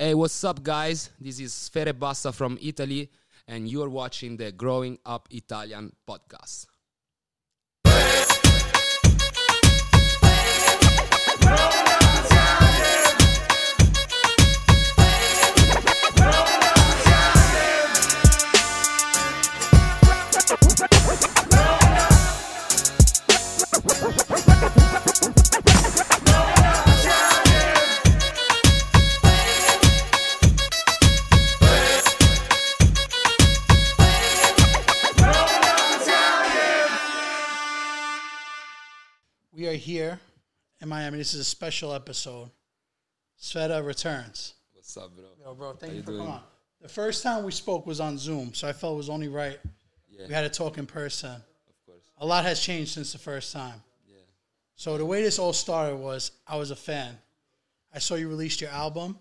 Hey, what's up, guys? This is Sfera Ebbasta from Italy, and you're watching the Growing Up Italian podcast. Here in Miami. This is a special episode. Sfera returns. What's up, bro? Yo, bro, thank How you you for doing? coming on. The first time we spoke was on Zoom, so I felt it was only right Yeah, we had to talk in person. of course. A lot has changed since the first time. Yeah, So the way this all started was I was a fan. I saw you released your album,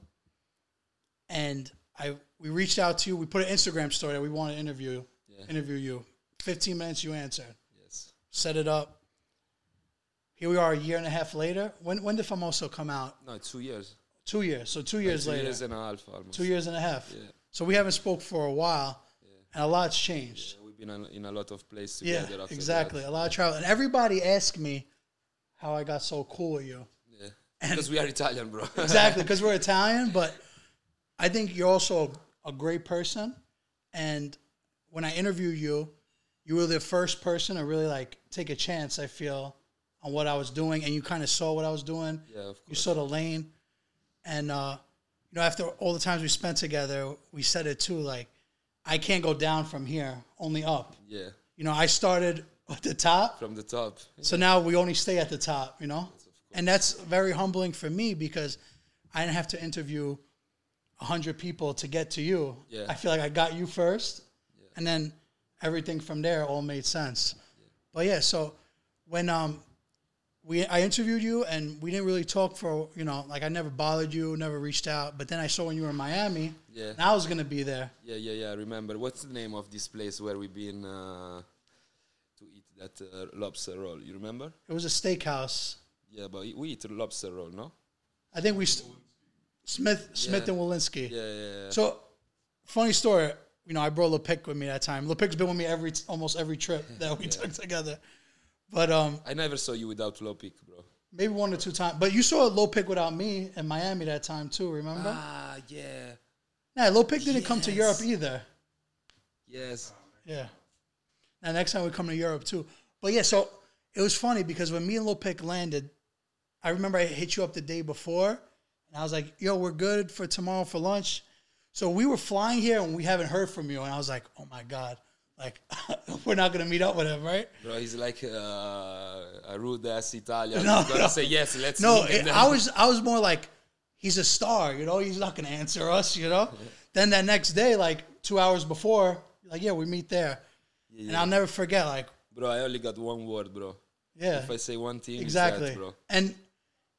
and I we reached out to you. We put an Instagram story that we want to interview Yeah. interview you. Fifteen minutes, you answered. yes. Set it up. Here we are, a year and a half later. When when did Famoso come out? No, two years. Two years. So two years two later. years and a half almost. two years and a half. Yeah. So we haven't spoke for a while, and a lot's changed. Yeah, we've been in- in a lot of places Yeah, together. after exactly. that. A lot of travel, and everybody asked me how I got so cool with you. Yeah, because we are Italian, bro. Exactly, because we're Italian, but I think you're also a great person. And when I interview you, you were the first person to really like take a chance. I feel on what I was doing, and you kind of saw what I was doing. yeah, of course. You saw the lane, and uh, you know, after all the times we spent together, we said it too. Like, I can't go down from here, only up. Yeah, You know, I started at the top, from the top. so now we only stay at the top. You know, and that's very humbling for me because I didn't have to interview hundred people to get to you. Yeah. I feel like I got you first, and then everything from there all made sense. But yeah, so when um we I interviewed you and we didn't really talk for you know like I never bothered you, never reached out. But then I saw when you were in Miami, Yeah. and I was gonna be there. Yeah, yeah, yeah. I remember. What's the name of this place where we've been uh, to eat that uh, lobster roll? You remember? It was a steakhouse. Yeah, but we eat lobster roll, no? I think we st- Smith Smith Yeah. and Wollensky. Yeah, yeah, yeah. So, funny story. You know, I brought Lepic with me that time. Lepic's been with me every almost every trip that we took together. But um, I never saw you without Lopik, bro. maybe one or two times. But you saw a low Lopic without me in Miami that time too. Remember? Ah, yeah. yeah, Lopic didn't come to Europe either. Yes. Yeah. Now next time we come to Europe too. But yeah, so it was funny because when me and Lopic landed, I remember I hit you up the day before, and I was like, "Yo, we're good for tomorrow for lunch." So we were flying here and we haven't heard from you, and I was like, "Oh my god." Like we're not gonna meet up with him, right? Bro, he's like uh, a rude ass Italian. No, gotta no. say yes, let's No, it, I was I was more like he's a star, you know. He's not gonna answer us, you know. Then that next day, like two hours before, like yeah, we meet there, and I'll never forget. Like Bro, I only got one word, bro. yeah, If I say one thing, exactly. that, bro. And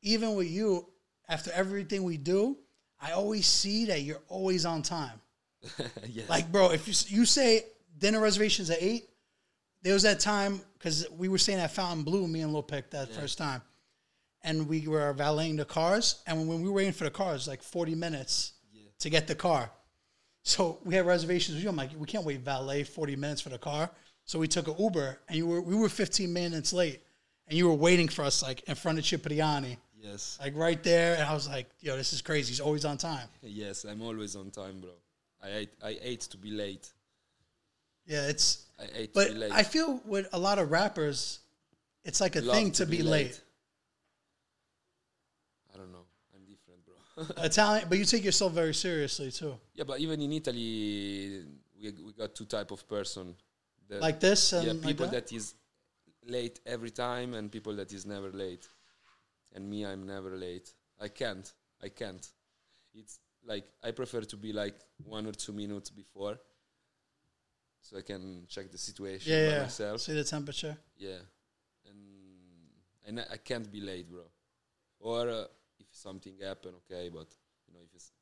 even with you, after everything we do, I always see that you're always on time. yes. Like, bro, if you you say dinner reservations at eight, there was that time because we were staying at Fontainebleau, me and Pick that first time, and we were valeting the cars. And when we were waiting for the cars, like forty minutes to get the car. So we had reservations with you. I'm like, we can't wait valet forty minutes for the car. So we took an Uber, and you were we were fifteen minutes late, and you were waiting for us like in front of Cipriani, yes. like right there. And I was like, yo, this is crazy. He's always on time. Yes, I'm always on time, bro. I hate, I hate to be late. Yeah, it's I hate But to be late. I feel with a lot of rappers, it's like a Love thing to, be, late. I don't know. I'm different, bro. Italian, but you take yourself very seriously too. yeah, but even in Italy, we, we got two type of person. The, Like this and yeah, like people that? that is late every time and people that is never late. And me, I'm never late. I can't. I can't. It's like I prefer to be like one or two minutes before, so I can check the situation Yeah, by yeah. myself. See the temperature. Yeah, and and I can't be late, bro. Or uh, if something happen, okay, but you know if it's,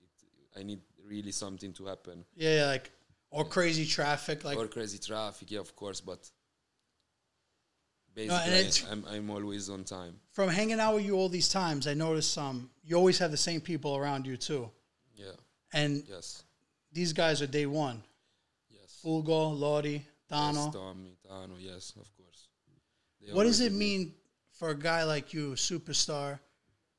it, I need really something to happen Yeah, yeah, like or crazy traffic. Like or crazy traffic, yeah, of course, but basically it's- I'm I'm always on time. from hanging out with you all these times, I noticed um you always have the same people around you too. Yeah. and Yes. these guys are day one. Fulgo, Lodi, Yes, Tommy, Tano, yes, of course. They What does it mean for a guy like you, a superstar,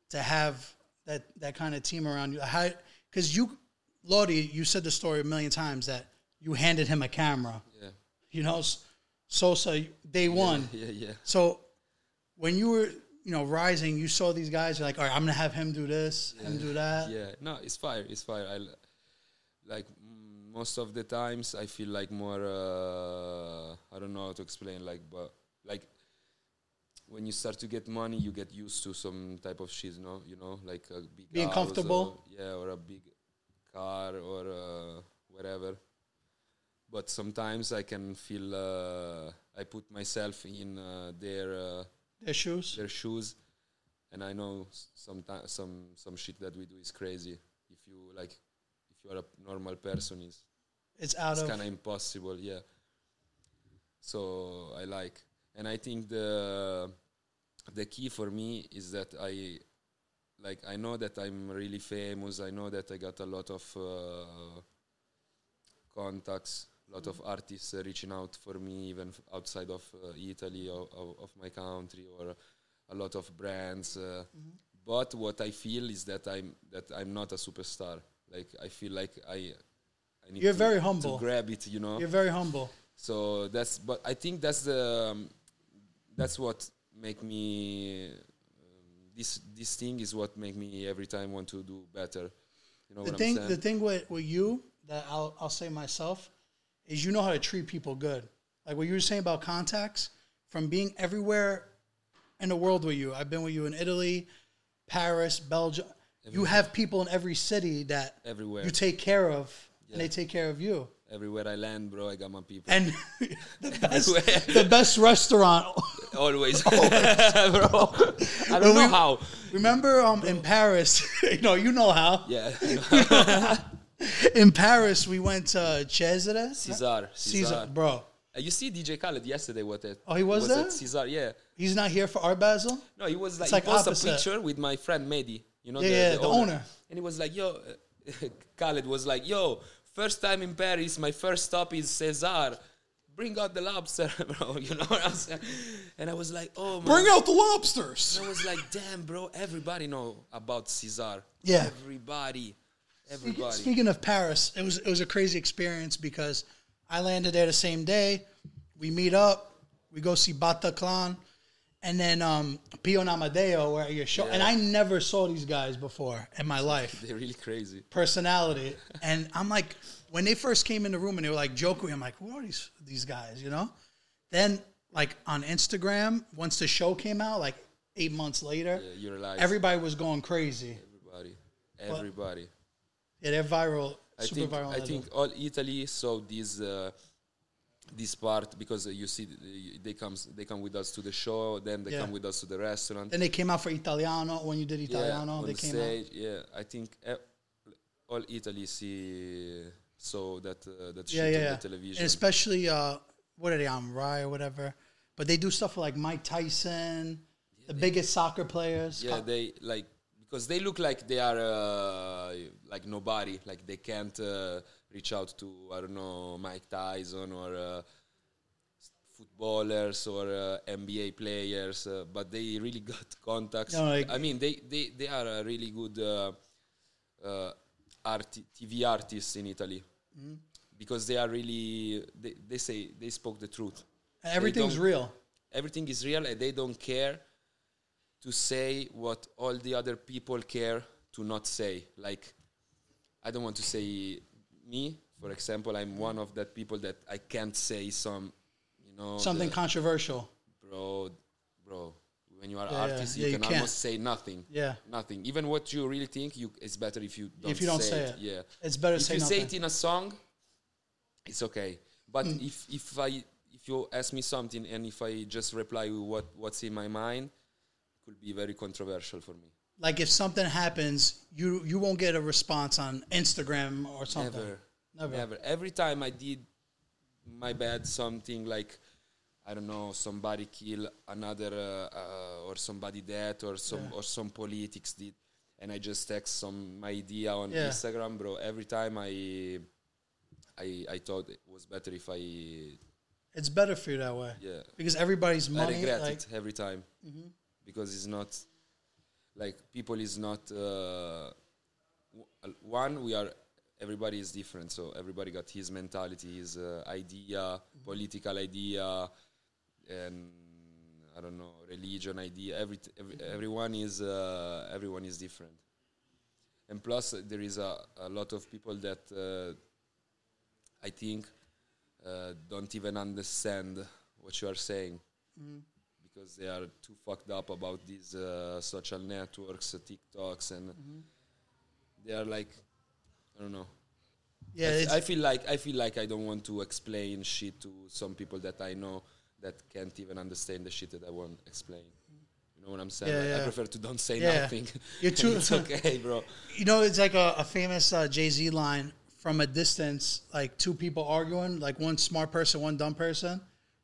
to have that that kind of team around you? How? Because you, Lodi, you said the story a million times that you handed him a camera. Yeah. You know, Sosa day one. Yeah, yeah. So when you were, you know, rising, you saw these guys. You're like, all right, I'm gonna have him do this, him do that. Yeah, no, it's fire. It's fire. I like most of the times I feel like more. Uh, I don't know how to explain. Like, but like when you start to get money, you get used to some type of shit. You know, you know, like a big Being comfortable? or- yeah, or a big car or uh, whatever. But sometimes I can feel. Uh, I put myself in uh, their. Uh, Their shoes. their shoes and i know sometimes some some shit that we do is crazy if you like you are a normal person is It's out it's kind of impossible yeah. So i like and i think the the key for me is that i like i know that i'm really famous. I know that i got a lot of uh, contacts a lot of artists uh, reaching out for me even f- outside of uh, italy or, or of my country or a lot of brands uh, but what i feel is that i'm that i'm not a superstar like i feel like i I need You're to, very to humble. grab it you know You're very humble. so that's but i think that's the um, that's what make me um, this this thing is what make me every time want to do better you know The what thing, the thing with, with you that I'll I'll say myself is you know how to treat people good. Like what you were saying about contacts, from being everywhere in the world with you. I've been with you in Italy, Paris, Belgium. You have people in every city that everywhere you take care of, Yeah. and they take care of you. everywhere i land bro i got my people And the best, the best restaurant. always bro i don't know how Remember um, in Paris, you know, you know how. yeah In Paris, we went to Cesare. Cesar, Caesar, Cesar. bro. Uh, you see DJ Khaled yesterday what it Oh, he was at there? Cesar yeah He's not here for Art Basel. No, he was like, like he posted a picture with my friend Mehdi. You know, Yeah, the, yeah, the, the owner. owner. And he was like, "Yo," Khaled was like, "Yo, first time in Paris. My first stop is Cesar. Bring out the lobster, bro. You know what I'm saying?" And I was like, "Oh, man. Bring out the lobsters. And I was like, "Damn, bro. Everybody know about Cesar. Yeah. everybody, everybody. speaking of Paris, it was it was a crazy experience because I landed there the same day. We meet up, we go see Bataclan, and then um, Pio Namadeo where your show. And I never saw these guys before in my life. They're really crazy. Personality, and I'm like, when they first came in the room and they were like joking, I'm like, who are these these guys? You know. Then like on Instagram, once the show came out, like eight months later, Yeah, everybody was going crazy. everybody, everybody. Yeah, they're viral, I super think viral. I think all Italy saw these. uh, this part because uh, you see they comes they come with us to the show, then they Yeah. come with us to the restaurant. and they came out for Italiano when you did yeah, Italiano. on they the came stage. Yeah, I think uh, all Italy see so that uh, that out. shit Yeah, yeah, on yeah. the television. And especially uh, what are they on Rai or whatever? But they do stuff like Mike Tyson, the biggest soccer players. yeah, they like because they look like they are uh, like nobody. Like they can't uh, reach out to I don't know Mike Tyson or. Uh, footballers or uh, NBA players, uh, but they really got contacts. No, like- I mean, they, they, they are a really good uh, uh, art- TV artists in Italy Mm-hmm. because they are really they, they say they spoke the truth. Everything's real. Everything is real, and they don't care to say what all the other people care to not say. Like, I don't want to say me, for example. I'm one of that people that I can't say some, you know, Something the- controversial. bro, bro. When you are Yeah, artist, Yeah, you you can can't. almost say nothing. Yeah. Nothing. Even what you really think, you it's better if you don't. If you don't say it. it. Yeah. It's better If say you say it in a song, it's okay. But Mm. if if I if you ask me something and if I just reply with what what's in my mind, could be very controversial for me. Like if something happens, you you won't get a response on Instagram or something. Never. Never. Never. Every time I did my bad something like I don't know somebody kill another uh, uh, or somebody dead or some or some politics did and I just text some my idea on Yeah. Instagram, bro. Every time I, I, I thought it was better if I, It's better for you that way yeah, because everybody's mad I regret Like, it every time Mm-hmm. because it's not like people is not uh, w- one we are everybody is different. So everybody got his mentality his uh, idea Mm-hmm. political idea and i don't know religion idea. Every, every Mm-hmm. everyone is uh, everyone is different. And plus uh, there is a, a lot of people that uh, i think uh, don't even understand what you are saying because they are too fucked up about these uh, social networks, uh, TikToks, and they are like, I don't know. yeah, I, I feel like I feel like I don't want to explain shit to some people that I know that can't even understand the shit that I want to explain. You know what I'm saying? Yeah, Like, I prefer to don't say Yeah. nothing. You're too- it's okay, bro. you know, it's like a, a famous uh, Jay Z line from a distance, like two people arguing, like one smart person, one dumb person.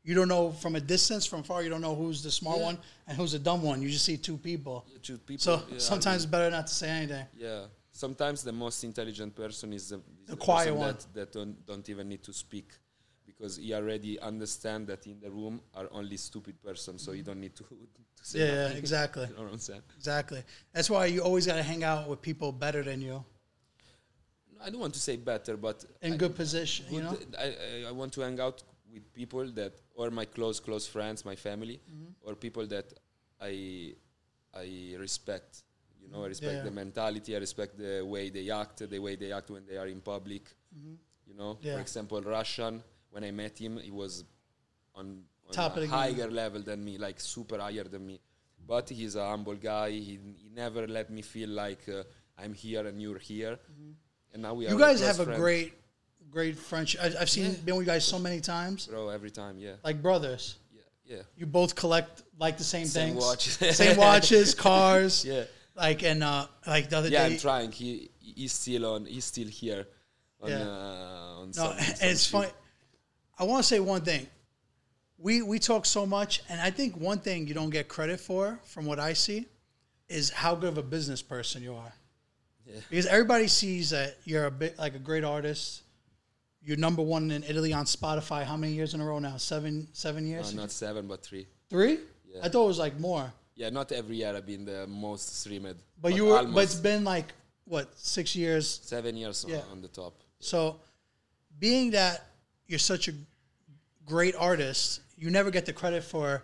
You don't know from a distance, from far, you don't know who's the smart Yeah. one and who's the dumb one. You just see two people. To people, So yeah, sometimes it's better not to say anything. Yeah. Sometimes the most intelligent person is the, is The the, quiet one. that, that don't, don't even need to speak because he already understand that in the room are only stupid person, so you don't need to, to say Yeah, yeah, nothing. exactly. you know what I'm saying? Exactly. That's why you always got to hang out with people better than you I don't want to say better, but in I, good position. You know, I, I, I want to hang out with people that or my close close friends, my family, Mm-hmm. or people that I I respect. You know, I respect Yeah. the mentality. I respect the way they act, the way they act when they are in public. You know, Mm-hmm. Yeah. for example, Russian. When I met him, he was on, on a of the game. higher level than me, like super higher than me. But he's a humble guy. He, he never let me feel like uh, I'm here and you're here. And now we are. Mm-hmm. you guys have a great, great friendship. I, I've seen Yeah. been with you guys so many times, bro every time. Yeah, like brothers. yeah, yeah. You both collect like the same, Same things, watches. same watches, cars. Yeah, Like and uh, like the other yeah. day. I'm trying. He he's still on. He's still here. On, Yeah. uh, on No, some, and some it's shit. funny. I want to say one thing. We we talk so much, and I think one thing you don't get credit for, from what I see, is how good of a business person you are. Yeah. Because everybody sees that you're a bit like a great artist. You're number one in Italy on Spotify. How many years in a row now? Seven seven Uh, years. not seven, but three. Three. Yeah. I thought it was like more. Yeah, not every year I've been the most streamed. But, you were. But it's been like what six years seven years on- Yeah. on the top. So, being that you're such a great artist, you never get the credit for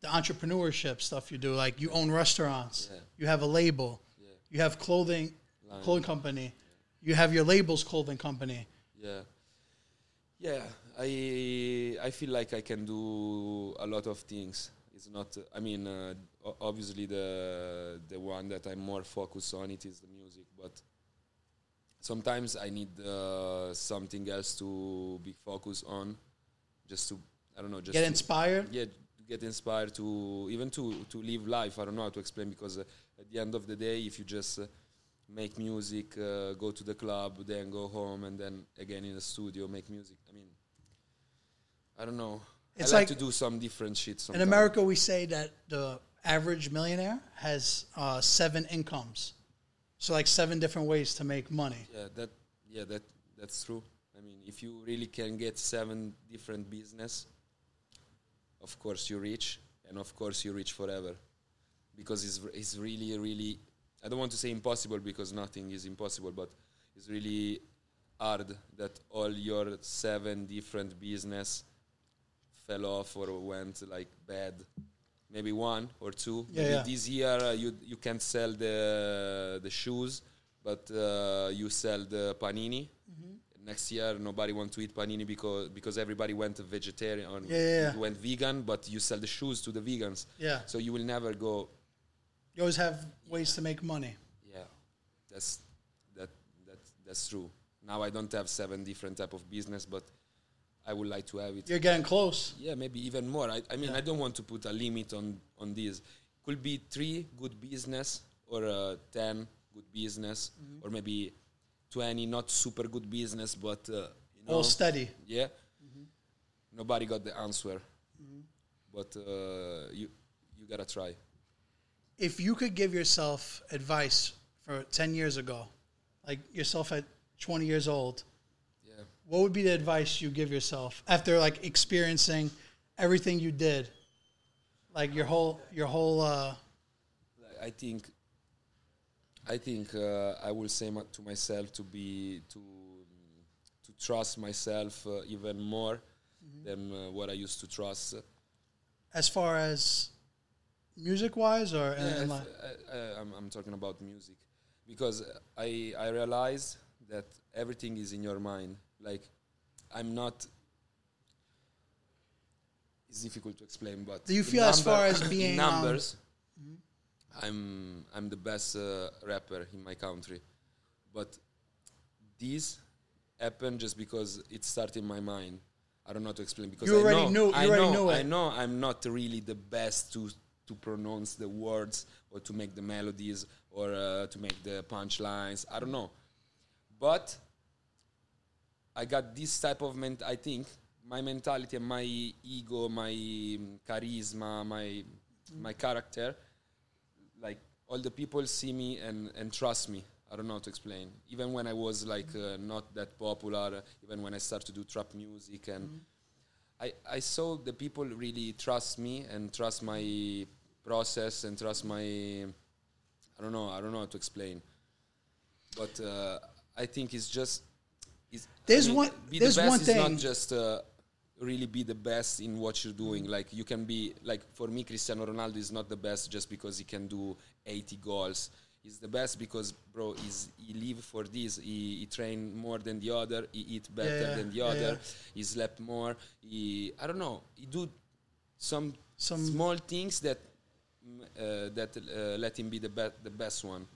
the entrepreneurship stuff you do. Like you own restaurants, Yeah. you have a label, Yeah. you have clothing, Line. clothing company, yeah. you have your labels clothing company. Yeah, yeah. I I feel like I can do a lot of things. It's not. I mean, uh, obviously the the one that I'm more focused on it is the music, but sometimes I need uh, something else to be focused on, just to I don't know, just Get inspired. yeah, get inspired to even to to live life. I don't know how to explain because uh, at the end of the day, if you just uh, make music, uh, go to the club, then go home, and then again in the studio make music. I mean, I don't know. It's I like, like- to do some different shit. In America, we say that the average millionaire has uh, seven incomes, so like seven different ways to make money. yeah, that yeah, that that's true. I mean, if you really can get seven different business, of course you reach, and of course you reach forever, because it's it's really really. I don't want to say impossible because nothing is impossible, but it's really hard that all your seven different business fell off or went like bad. Maybe one or two. Yeah, Maybe yeah. this year uh, you you can sell the the shoes, but uh, you sell the panini. Mm-hmm. Next year, nobody want to eat panini because because everybody went vegetarian Yeah, yeah, yeah. went vegan. But you sell the shoes to the vegans, Yeah, so you will never go. You always have ways to make money. Yeah, that's that that that's true. Now I don't have seven different type of business, but I would like to have it. You're getting close. Yeah, maybe even more. I, I mean, I don't want to put a limit on on this. Could be three good business or uh, ten good business Mm-hmm. or maybe twenty not super good business, but uh, you know, All steady. yeah. Mm-hmm. Nobody got the answer, but uh, you you gotta try. If you could give yourself advice for 10 years ago, like yourself at 20 years old, Yeah. what would be the advice you give yourself after like experiencing everything you did? Like your whole, your whole, uh, I think I think uh, I will say my, to myself to be to to trust myself uh, even more than uh, what I used to trust. as far as music wise or Yeah, in if- life? I, I, I'm, I'm talking about music because I I realize that everything is in your mind. Like I'm not. It's difficult to explain, but Do you feel as far as in being, um, numbers? I'm I'm the best uh, rapper in my country, but this happened just because it started in my mind. I don't know how to explain because You I already know, knew- you I already know, knew I know I'm not really the best to to pronounce the words or to make the melodies or uh, to make the punchlines. I don't know, but I got this type of ment. I think my mentality and my ego, my charisma, my my character, like all the people see me and and trust me. I don't know how to explain. Even when I was like uh, not that popular, even when I started to do trap music, and I I saw the people really trust me and trust my process and trust my I don't know I don't know how to explain, but uh, I think it's just. It's, There's one- Be there's the best one is thing- not just uh, really be the best in what you're doing. Like you can be like for me, Cristiano Ronaldo is not the best just because he can do 80 goals. He's the best because, bro, he's, he live for this. He, he train more than the other. He eat better yeah, than the yeah, other. yeah. He slept more. He I don't know. He do some Some- small things that that uh, let him be the best the best one.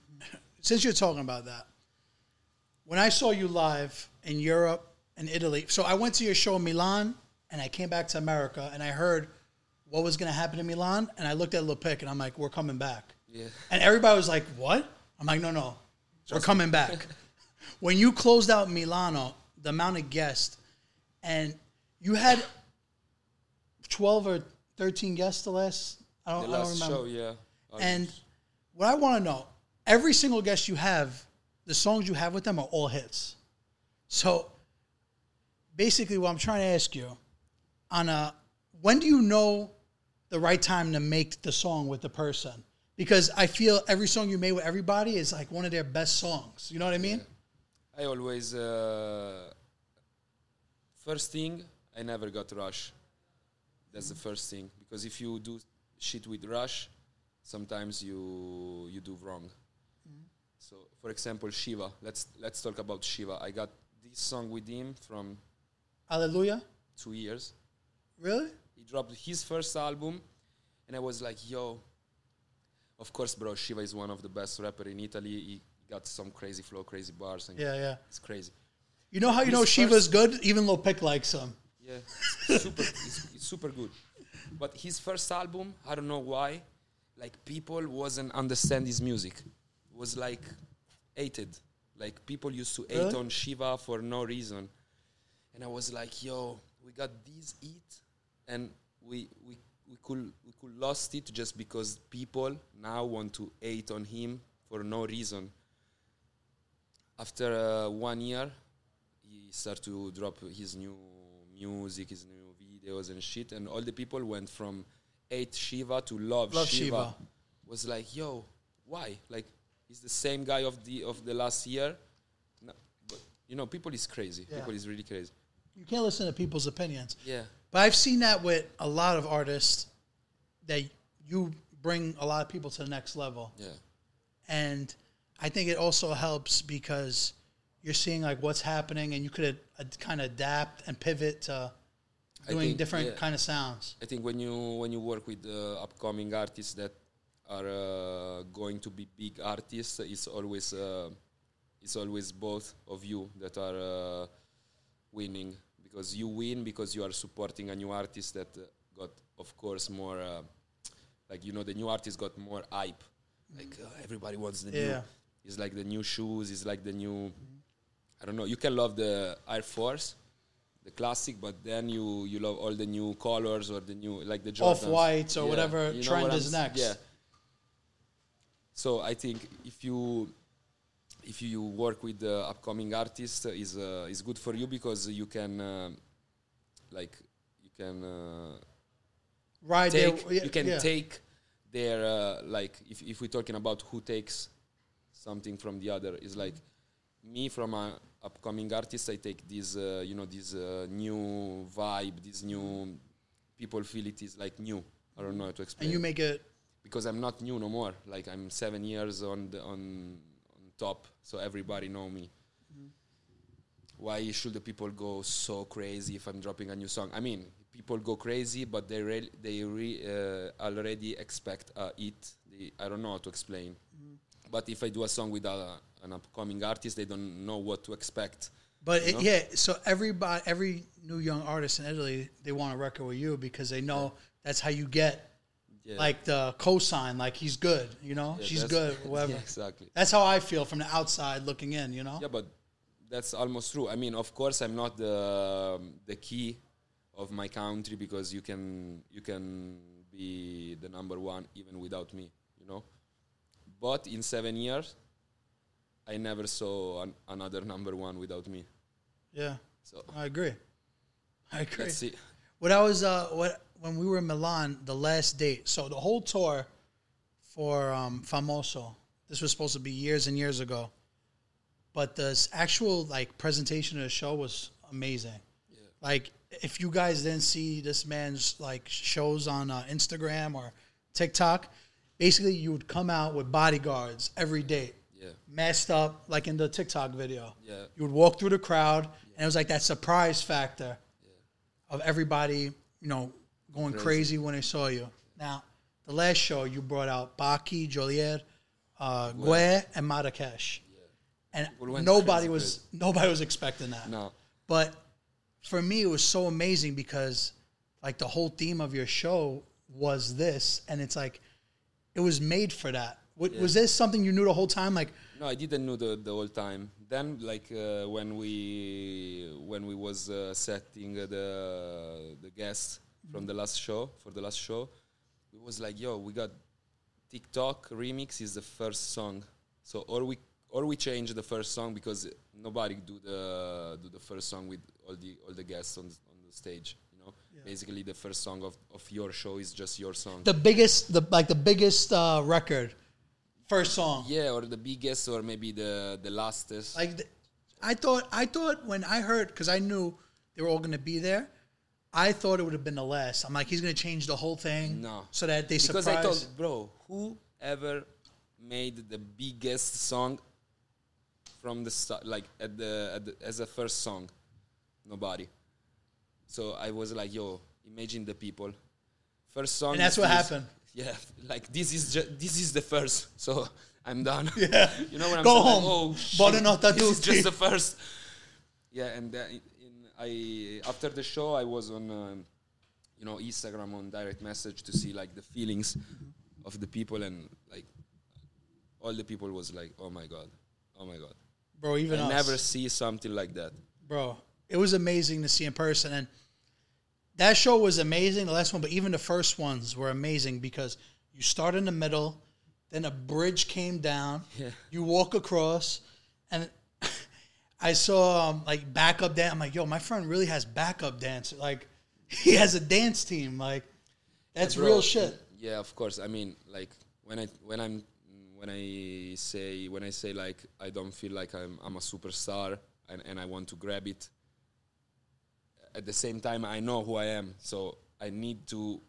since you're talking about that, when I saw you live in Europe and Italy, so I went to your show in Milan and I came back to America and I heard what was going to happen in Milan and I looked at Lil Pick and I'm like, we're coming back. Yeah. And everybody was like, what? I'm like, no, no, we're coming back. when you closed out Milano, the amount of guests, and you had 12 or 13 guests the last, I don't, The I don't remember. show, yeah. And what I want to know, every single guest you have, the songs you have with them are all hits. So basically, what I'm trying to ask you, on a when do you know the right time to make the song with the person? Because I feel every song you made with everybody is like one of their best songs. You know what I mean? I always uh, first thing I never got rush. That's the first thing because if you do shit with rush, sometimes you you do wrong. Mm-hmm. So, for example, Shiva. Let's let's talk about Shiva. I got this song with him from Hallelujah. two years. Really? He dropped his first album, and I was like, "Yo." Of course, bro. Shiva is one of the best rapper in Italy. He got some crazy flow, crazy bars, and Yeah, yeah. it's crazy. You know how you His know Shiva's good? Even Pick likes him. Yeah, super. it's, it's super good. But his first album, I don't know why, like people wasn't understand his music. It was like hated. Like people used to hate Really? on Shiva for no reason, and I was like, yo, we got this hit, and we we we could we could lost it just because people now want to hate on him for no reason. After uh, one year, he started to drop his new music, his new videos and shit, and all the people went from hate Shiva to love, Love Shiva. Shiva. Was like, yo, why? Like, he's the same guy of the of the last year. No, but you know, people is crazy. Yeah. People is really crazy. You can't listen to people's opinions. Yeah, But I've seen that with a lot of artists that you bring a lot of people to the next level. yeah, And I think it also helps because you're seeing like what's happening and you could uh, kind of adapt and pivot to doing think, different yeah. kind of sounds. I think when you when you work with uh, upcoming artists that are uh, going to be big artists, it's always uh, it's always both of you that are uh, winning because you win because you are supporting a new artist that uh, got, of course, more uh, like you know the new artist got more hype. Like uh, everybody wants the Yeah. new. It's like the new shoes. It's like the new. I don't know. You can love the Air Force, the classic, but then you you love all the new colors or the new like the Jordans. Off-whites or whatever you know trend what is next. Yeah. So I think if you if you work with the upcoming artist, uh, is uh, is good for you because you can, uh, like, you can uh, Ride take yeah, you can yeah. take their uh, like if if we're talking about who takes something from the other is like me from a upcoming artists, I take this uh, you know this uh, new vibe this new people feel it is like new I don't know how to explain and you make it. because I'm not new no more like I'm seven years on the on on top so everybody know me why should the people go so crazy if I'm dropping a new song? I mean, people go crazy, but they re- they re- uh, already expect uh, it. They, I don't know how to explain. But if I do a song with a, an upcoming artist, they don't know what to expect. But it, yeah, so everybody, every new young artist in Italy, they want a record with you because they know that's how you get Yeah. like the cosign, like he's good, you know, Yeah, she's good, whatever. Yeah, exactly. That's how I feel from the outside looking in, you know. Yeah, but that's almost true. I mean, of course, I'm not the um, the key of my country because you can you can be the number one even without me, you know. But in seven years, I never saw an, another number one without me. Yeah, So I agree. I agree. let's see. What I was uh what when we were in Milan, the last date. So the whole tour for um Famoso. This was supposed to be years and years ago. But the actual like presentation of the show was amazing. Yeah. Like if you guys didn't see this man's like shows on uh, Instagram or TikTok, basically you would come out with bodyguards every date Yeah, messed up like in the TikTok video. Yeah. You would walk through the crowd and it was like that surprise factor of everybody, you know, going crazy. when they saw you. Now, the last show you brought out Baki, Geolier, uh, Gue, and Marracash. And nobody crazy was nobody was expecting that. no, But for me, it was so amazing because like the whole theme of your show was this, and it's like it was made for that. Wa- Was this something you knew the whole time? Like, no, I didn't know the the whole time. Then, like uh, when we when we was uh, setting uh, the the guests from the last show for the last show, it was like, yo, we got TikTok remix is the first song. So or we or we change the first song because nobody do the do the first song with all the all the guests on on the stage. You know, basically the first song of, of your show is just your song. the biggest, the like the biggest uh, record, first song. yeah, or the biggest, or maybe the the lastest. Like, th- I thought, I thought when I heard, because I knew they were all going to be there, I thought it would have been the last. I'm like, he's going to change the whole thing, No. so that they because surprise. I thought, bro, who ever made the biggest song from the start, like at the, at the as a first song? Nobody. So I was like, yo, imagine the people. First song, And that's what happened. Yeah, like this is ju- this is the first, so I'm done. Yeah. you know what I'm Go saying? home. Like, oh, shit, Buonanotte a this is tutti. just the first. Yeah, and then in, I after the show I was on, um, you know, Instagram on direct message to see like the feelings of the people and like all the people was like, oh my god, oh my god, bro, even I us, never see something like that. bro. It was amazing to see in person, and that show was amazing. The last one, but even the first ones were amazing because you start in the middle, then a bridge came down. Yeah. You walk across, and I saw um, like backup dance. I'm like, yo, my friend really has backup dance. Like, he has a dance team. Like, that's Bro, real shit. Yeah, of course. I mean, like when I when I'm when I say when I say like I don't feel like I'm I'm a superstar and, and I want to grab it. At the same time, I know who I am, so I need to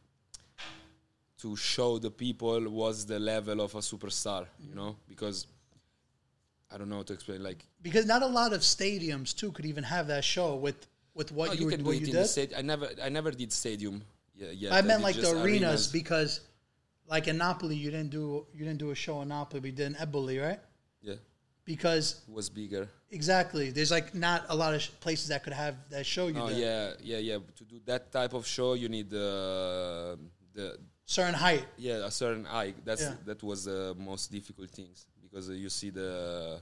to show the people what's the level of a superstar, you know, because I don't know how to explain. Like, Because not a lot of stadiums too could even have that show with with what oh, you, you were- can do what it you in did. the stadium. I never I never did stadium. Yeah, yeah. I meant like the arenas, because, like in Napoli, you didn't do you didn't do a show in Napoli. We did in Eboli, right? yeah, Because was bigger. exactly, there's like not a lot of sh- places that could have that show you Oh yeah, yeah, yeah. To do that type of show, you need uh, the Certain height. yeah a certain height. That's Yeah. that was the most difficult things because uh, you see the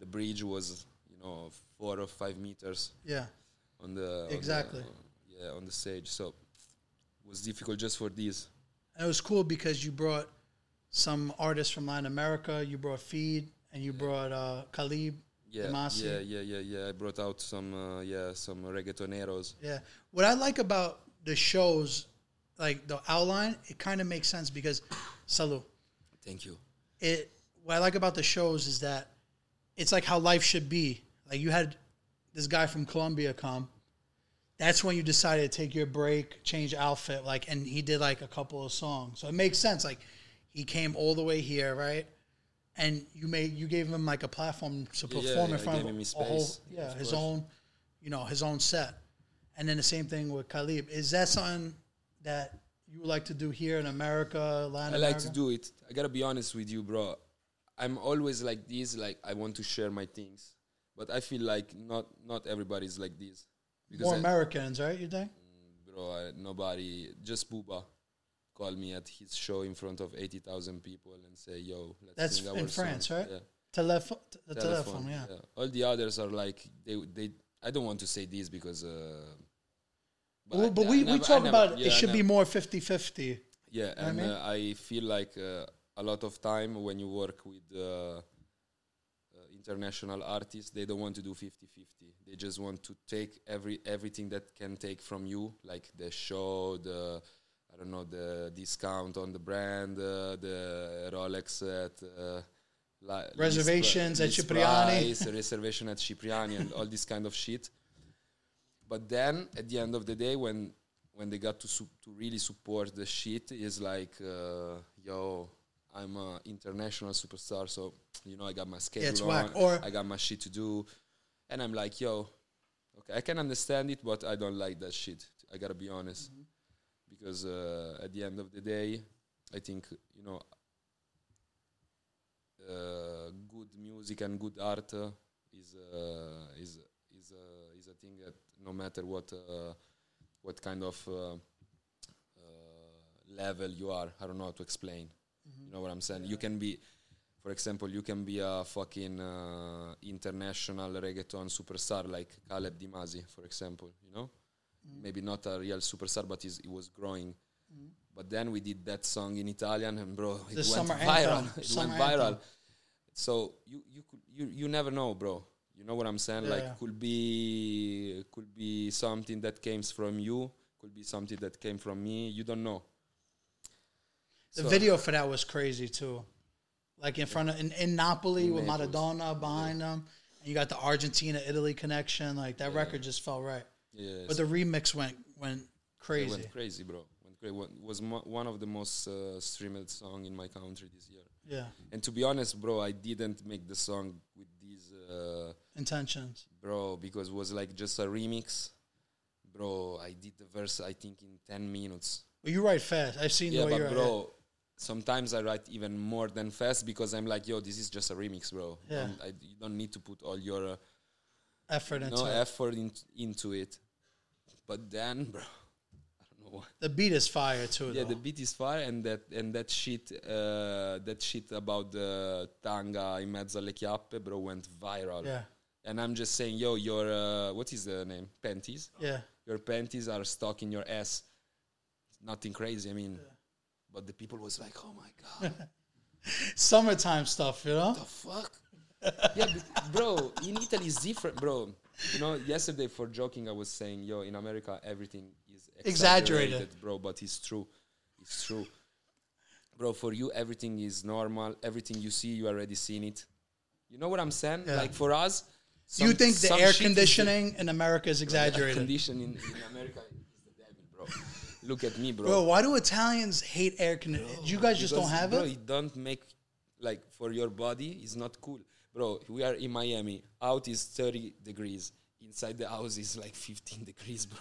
the bridge was you know four or five meters Yeah. on the on the- Exactly. yeah on the stage, so it was difficult just for these. And it was cool because you brought some artists from Latin America. You brought Feid, and you brought uh, Khalib. Yeah, Damasi. yeah, yeah, yeah, yeah. I brought out some, uh, yeah, some reggaetoneros. Yeah. What I like about the shows, like the outline, it kind of makes sense because, salute. Thank you. It. What I like about the shows is that it's like how life should be. Like you had this guy from Colombia come. That's when you decided to take your break, change outfit, like, and he did like a couple of songs. So it makes sense. Like he came all the way here, right? And you made you gave him like a platform to Yeah, yeah, perform yeah, in front of him a whole, yeah, his course. own, you know, his own set. And then the same thing with Khalib. Is that something that you would like to do here in America, Latin I America? like to do it. I gotta be honest with you, bro. I'm always like this. Like I want to share my things, but I feel like not not everybody's like this. more I- Americans, right? You think? Mm, bro, I, nobody, just Booba, called me at his show in front of eighty thousand people and say, "Yo, let's That's sing our in song." France, right? Yeah, Telephone, the telephone, yeah. All the others are like they they. I don't want to say this because. Uh, Well, I- but I we, we never- I talk never- about yeah, it should be more 50-50. Yeah, I and mean? uh, I feel like uh, a lot of time when you work with uh, uh, international artists, they don't want to do 50-50. They just want to take every everything that can take from you, like the show, the I don't know, the discount on the brand, uh, the Rolex at uh, li- Reservations pri- at list Cipriani. price, reservation at Cipriani, and all this kind of shit. But then at the end of the day, when when they got to su- to really support the shit, is like, uh, yo, I'm a international superstar, so you know I got my schedule it's on, whack. Or- I got my shit to do, and I'm like, yo, okay, I can understand it, but I don't like that shit. I gotta be honest, because uh, at the end of the day, I think you know, uh, good music and good art uh, is uh, is is uh, is a thing that no matter what uh, what kind of uh, uh, level you are, I don't know how to explain. You know what I'm saying? You can be, for example, you can be a fucking uh, international reggaeton superstar like Caleb Dimasi, for example. You know, Mm-hmm. maybe not a real superstar, but he was growing. Mm-hmm. But then we did that song in Italian, and bro, it The went viral. anthem. It Summer went viral. anthem. So you you could you you never know, bro. You know what I'm saying? Yeah. Like could be could be something that came from you, could be something that came from me. You don't know. The So- video for that was crazy too. Like in front of in, in Napoli In with Naples. Maradona behind them, and you got the Argentina Italy connection. Like that record just felt right. Yes. But the remix went went It crazy. went crazy, bro. Went cra- wa- was mo- one of the most uh, streamed song in my country this year. Yeah, And to be honest, bro, I didn't make the song with these, uh, intentions. bro, because it was like just a remix. Bro, I did the verse I think in ten minutes. But you write fast. I've seen Yeah, the way but bro, sometimes I write even more than fast because I'm like, yo, this is just a remix, bro. Yeah. I, you don't need to put all your uh, effort into no it. effort in, into it. But then, bro, I don't know why. The beat is fire too. Yeah, though. the beat is fire, and that and that shit, uh, that shit about the tanga in mezzo alle chiappe, bro, went viral. yeah, And I'm just saying, yo, your uh, what is the name? Panties. yeah. Your panties are stuck in your ass. Nothing crazy. I mean, but the people was like, oh my god. Summertime stuff, you know. the fuck? yeah, but, bro, in Italy is different, bro. You know, yesterday for joking, I was saying, yo, in America, everything is Exaggerated. bro, but it's true. It's true. Bro, for you, everything is normal. Everything you see, you already seen it. You know what I'm saying? Yeah. Like for us, Do you think the air conditioning in America is exaggerated? conditioning in America is the devil, bro. Look at me, bro. Bro, why do Italians hate air conditioning? You guys just don't have bro, it? Bro, it don't make like for your body. It's not cool, bro. We are in Miami. Out is thirty degrees. Inside the house is like fifteen degrees, bro.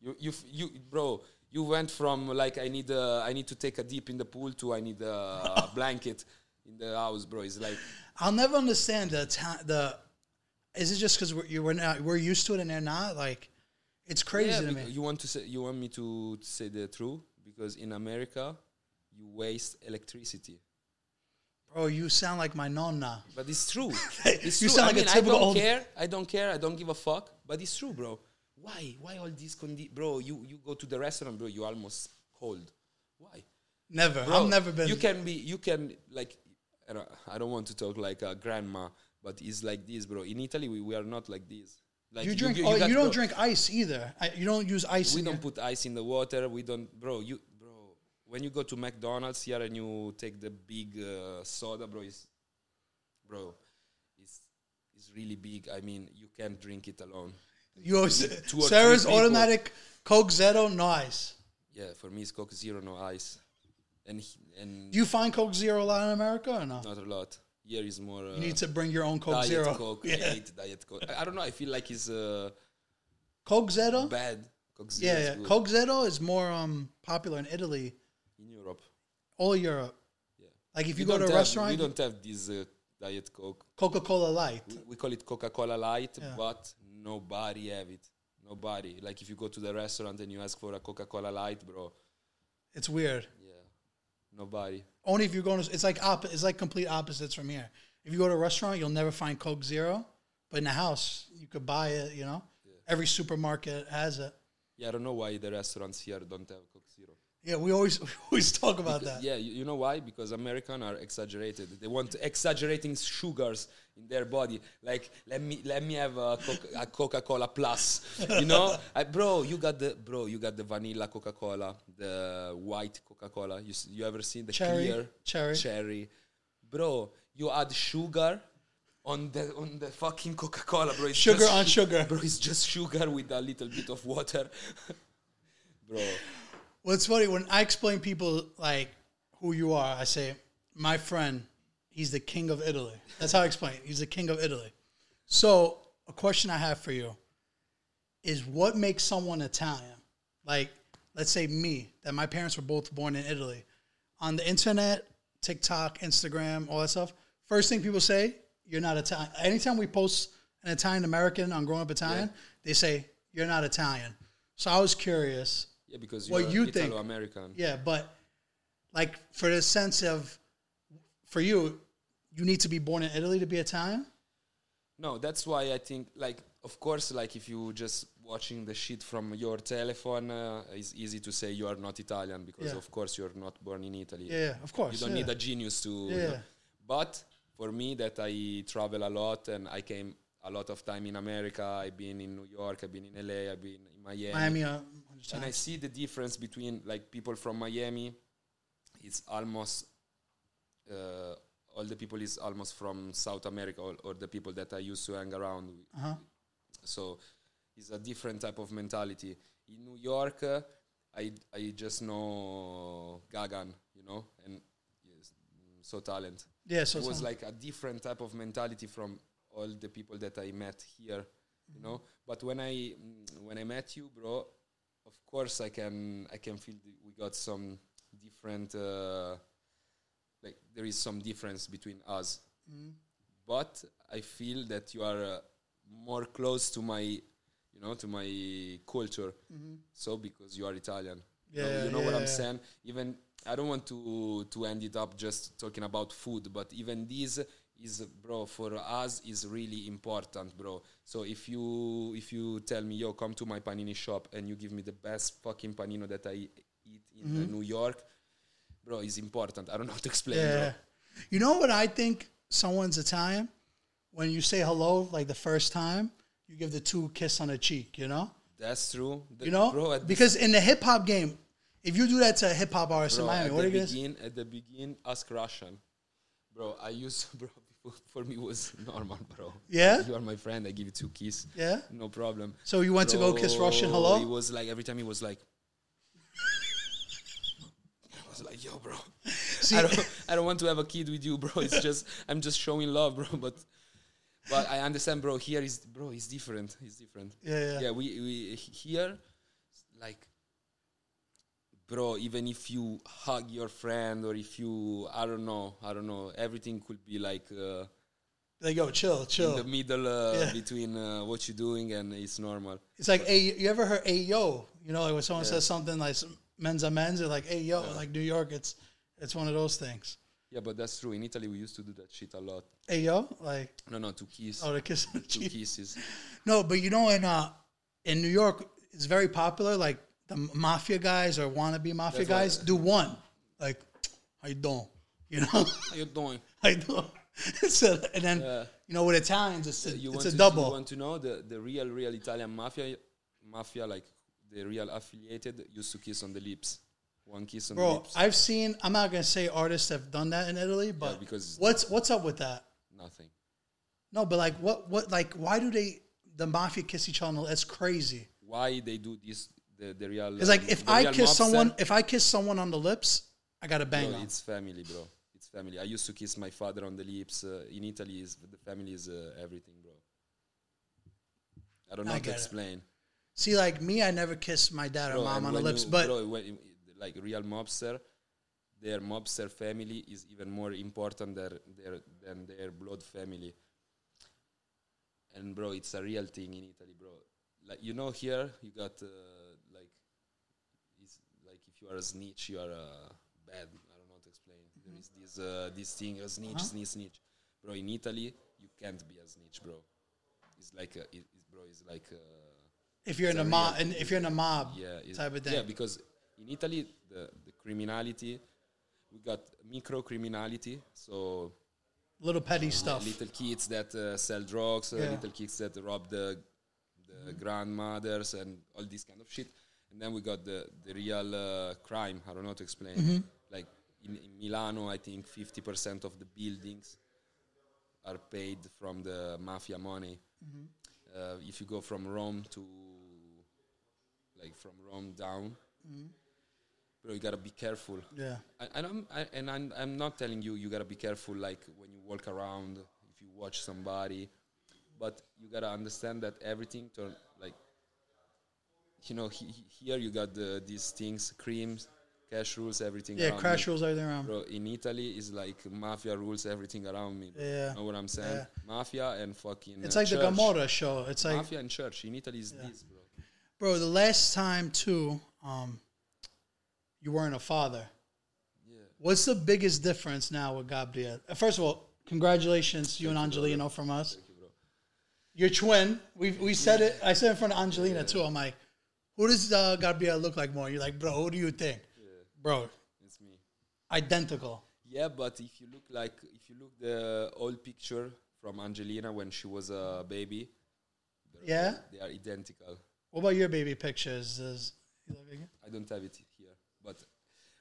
You you you, bro. You went from like I need a, I need to take a dip in the pool to I need a blanket in the house, bro. It's like I'll never understand the the. Is it just because we're you we're not we're used to it and they're not? Like, it's crazy yeah, to me. you want to say you want me to say the truth because in America you waste electricity. Bro, you sound like my nonna. But it's true. It's You true. sound I like a mean, I typical don't old- care. I don't care. I don't give a fuck. But it's true, bro. Why? Why all these condi? Bro, you you go to the restaurant, bro. You almost cold. Why? Never. Bro, I've never been. You can be. You can like. I don't, I don't want to talk like a grandma, but it's like this, bro. In Italy, we, we are not like this. Like You drink. you oh, you don't bro, drink ice either. I, you don't use ice. We don't your- put ice in the water. We don't, bro. You. When you go to McDonald's here and you take the big uh, soda, bro, is, bro, it's it's really big. I mean, you can't drink it alone. You always, two or Sarah's automatic Coke Zero, no ice. Yeah, for me, it's Coke Zero, no ice, and he- and Do you find Coke Zero a lot in America or no? not a lot. Here is more. Uh, You need to bring your own Coke Diet Zero. Coke. Yeah. I hate Diet Coke. I, I don't know. I feel like it's uh, Coke Zero. bad. Coke Zero Yeah, yeah. Coke Zero is more um popular in Italy. All Europe. Yeah. Like if We you go to a have- restaurant, we don't have this uh, Diet Coke. Coca Cola Light. We, we call it Coca Cola Light, Yeah. but nobody have it. Nobody. Like if you go to the restaurant and you ask for a Coca Cola Light, bro. It's weird. Yeah, nobody. Only if you're going to. It's like op- It's like complete opposites from here. If you go to a restaurant, you'll never find Coke Zero, but in the house you could buy it. You know, every supermarket has it. Yeah, I don't know why the restaurants here don't have Coke Zero. Yeah, we always we always talk about that. Yeah, you, you know why? Because Americans are exaggerated. They want exaggerating sugars in their body. Like, let me let me have a, Coca- a Coca-Cola plus. You know, I, bro, you got the bro, you got the vanilla Coca-Cola, the white Coca-Cola. You you ever seen the Cherry, clear cherry. cherry? Bro, you add sugar on the on the fucking Coca-Cola, bro. It's Sugar on su- sugar. bro. It's just sugar with a little bit of water, bro. Well, it's funny when I explain people like who you are. I say my friend, he's the king of Italy. That's how I explain. it. He's the king of Italy. So a question I have for you is what makes someone Italian? Like, let's say me, that my parents were both born in Italy. On the internet, TikTok, Instagram, all that stuff. First thing people say, you're not Italian. Anytime we post an Italian American on growing up Italian, they say you're not Italian. So I was curious. Yeah, because What you're you think? Italo-American. Yeah, but like for the sense of for you, you need to be born in Italy to be Italian. No, that's why I think like of course like if you just watching the shit from your telephone, uh, it's easy to say you are not Italian because Yeah. of course you're not born in Italy. Yeah, of course. You don't yeah. need a genius to. you Yeah. know. But for me, that I travel a lot and I came a lot of time in America. I've been in New York. I've been in LA. I've been in Miami. Miami. Uh, and I see the difference between like people from Miami. It's almost uh, all the people is almost from South America, or, or the people that I used to hang around uh-huh. So it's a different type of mentality. In New York, uh, I I just know Gagan, you know, and yes, so talent. Yeah, so it was like a different type of mentality from all the people that I met here, you know. But when I when I met you, bro, of course I can I can feel we got some different uh, like there is some difference between us. But I feel that you are uh, more close to my you know to my culture. So because you are Italian. You know- you know yeah, what I'm yeah. saying? Even I don't want to to end it up just talking about food, but even this is bro for us is really important, bro. So if you if you tell me, yo, come to my panini shop and you give me the best fucking panino that I eat in Mm-hmm. New York, bro, is important. I don't know how to explain, Yeah. bro. You know what I think someone's Italian? When you say hello, like the first time, you give the two kiss on the cheek, you know? That's true. The- You know? bro, because in the hip hop game, if you do that to a hip hop artist in Miami, at what are you gonna begin, at the begin, ask Russian, bro. I used, bro. For me, was normal, bro. Yeah? you are my friend. I give you two kiss. Yeah? no problem. So you went to go kiss Russian hello? He was like every time he was like, I was like, yo, bro. See, I don't, I don't want to have a kid with you, bro. It's just I'm just showing love, bro. But but I understand, bro. Here is, bro. It's different. It's different. Yeah, yeah. Yeah, we we here, like, bro. Even if you hug your friend or if you, I don't know, I don't know, everything could be like uh, like, yo, chill, in chill. the middle uh, Yeah. between uh, what you're doing and it's normal. It's like, hey, you ever heard, hey, yo? You know, like when someone Yeah. says something like men's a men's, they're like, hey, yo, like New York, it's it's one of those things. Yeah, but that's true. In Italy, we used to do that shit a lot. Hey, yo, like, No, no, to kiss, oh, the kiss two kisses. No, but you know, in uh, in New York, it's very popular. Like the mafia guys or wannabe mafia That's guys do one, like, how you doing? You know, How you doing? I know. so, and then Yeah. you know with Italians, it's a, You it's a double. You want to know the, the real, real Italian mafia, mafia like the real affiliated, used to kiss on the lips. One kiss on the Bro, lips. I've seen. I'm not gonna say artists have done that in Italy, but because- what's what's up with that? Nothing. No, but like what what like why do they the mafia kiss each other? That's crazy. Why they do this? The, the real. Because like um, if I kiss someone, if I kiss someone on the lips, I gotta bang bro, it's family, bro. It's family. I used to kiss my father on the lips. Uh, in Italy, is the family is uh, everything, bro. I don't know I how to get it. explain. See, like me, I never kissed my dad or mom on the lips, you- but bro, when, like real mobster, their mobster family is even more important than their than their blood family. And bro, it's a real thing in Italy, bro. Like you know, here you got uh, like, it's like if you are a snitch, you are a bad. I don't know how to explain. There is this uh, this thing, a snitch, Uh-huh. snitch, snitch. Bro, in Italy, you can't be a snitch, bro. It's like a, it, it's, bro, it's like. Uh, if you're in a a mob, and if you're in a mob yeah, type of thing, Yeah, because in Italy the the criminality, we got micro criminality, so little petty li- stuff. little kids that uh, sell drugs, uh, Yeah. little kids that rob the the grandmothers and all this kind of shit. And then we got the the real uh, crime. I don't know how to explain. Mm-hmm. Like in, in Milano, I think fifty percent of the buildings are paid from the mafia money. Mm-hmm. Uh, if you go from Rome to like from Rome down, bro, you gotta be careful. yeah, I, and I'm I, and I'm, I'm not telling you you gotta be careful like when you walk around if you watch somebody, but you gotta understand that everything turn you know he, he- here you got the these things creams, cash rules everything. yeah. around Crash me. rules everything around. Bro, in Italy is like mafia rules everything around me. bro. Yeah. know what I'm saying? Yeah. Mafia and fucking. It's uh, like the church. Gomorra show. It's like, Mafia and church in Italy is this, bro. bro, the last time too, um, you weren't a father. Yeah. What's the biggest difference now with Gabriel? Uh, First of all, congratulations, you and Angelino from us. Thank you, bro. Your twin. We we said it. I said it in front of Angelina too. I'm like, who does uh, Gabriel look like more? You're like, bro, who do you think? Bro, It's me. identical. Yeah, but if you look like if you look the old picture from Angelina when she was a baby, Yeah? they are identical. What about your baby pictures? Does he look like you? I don't have it here, but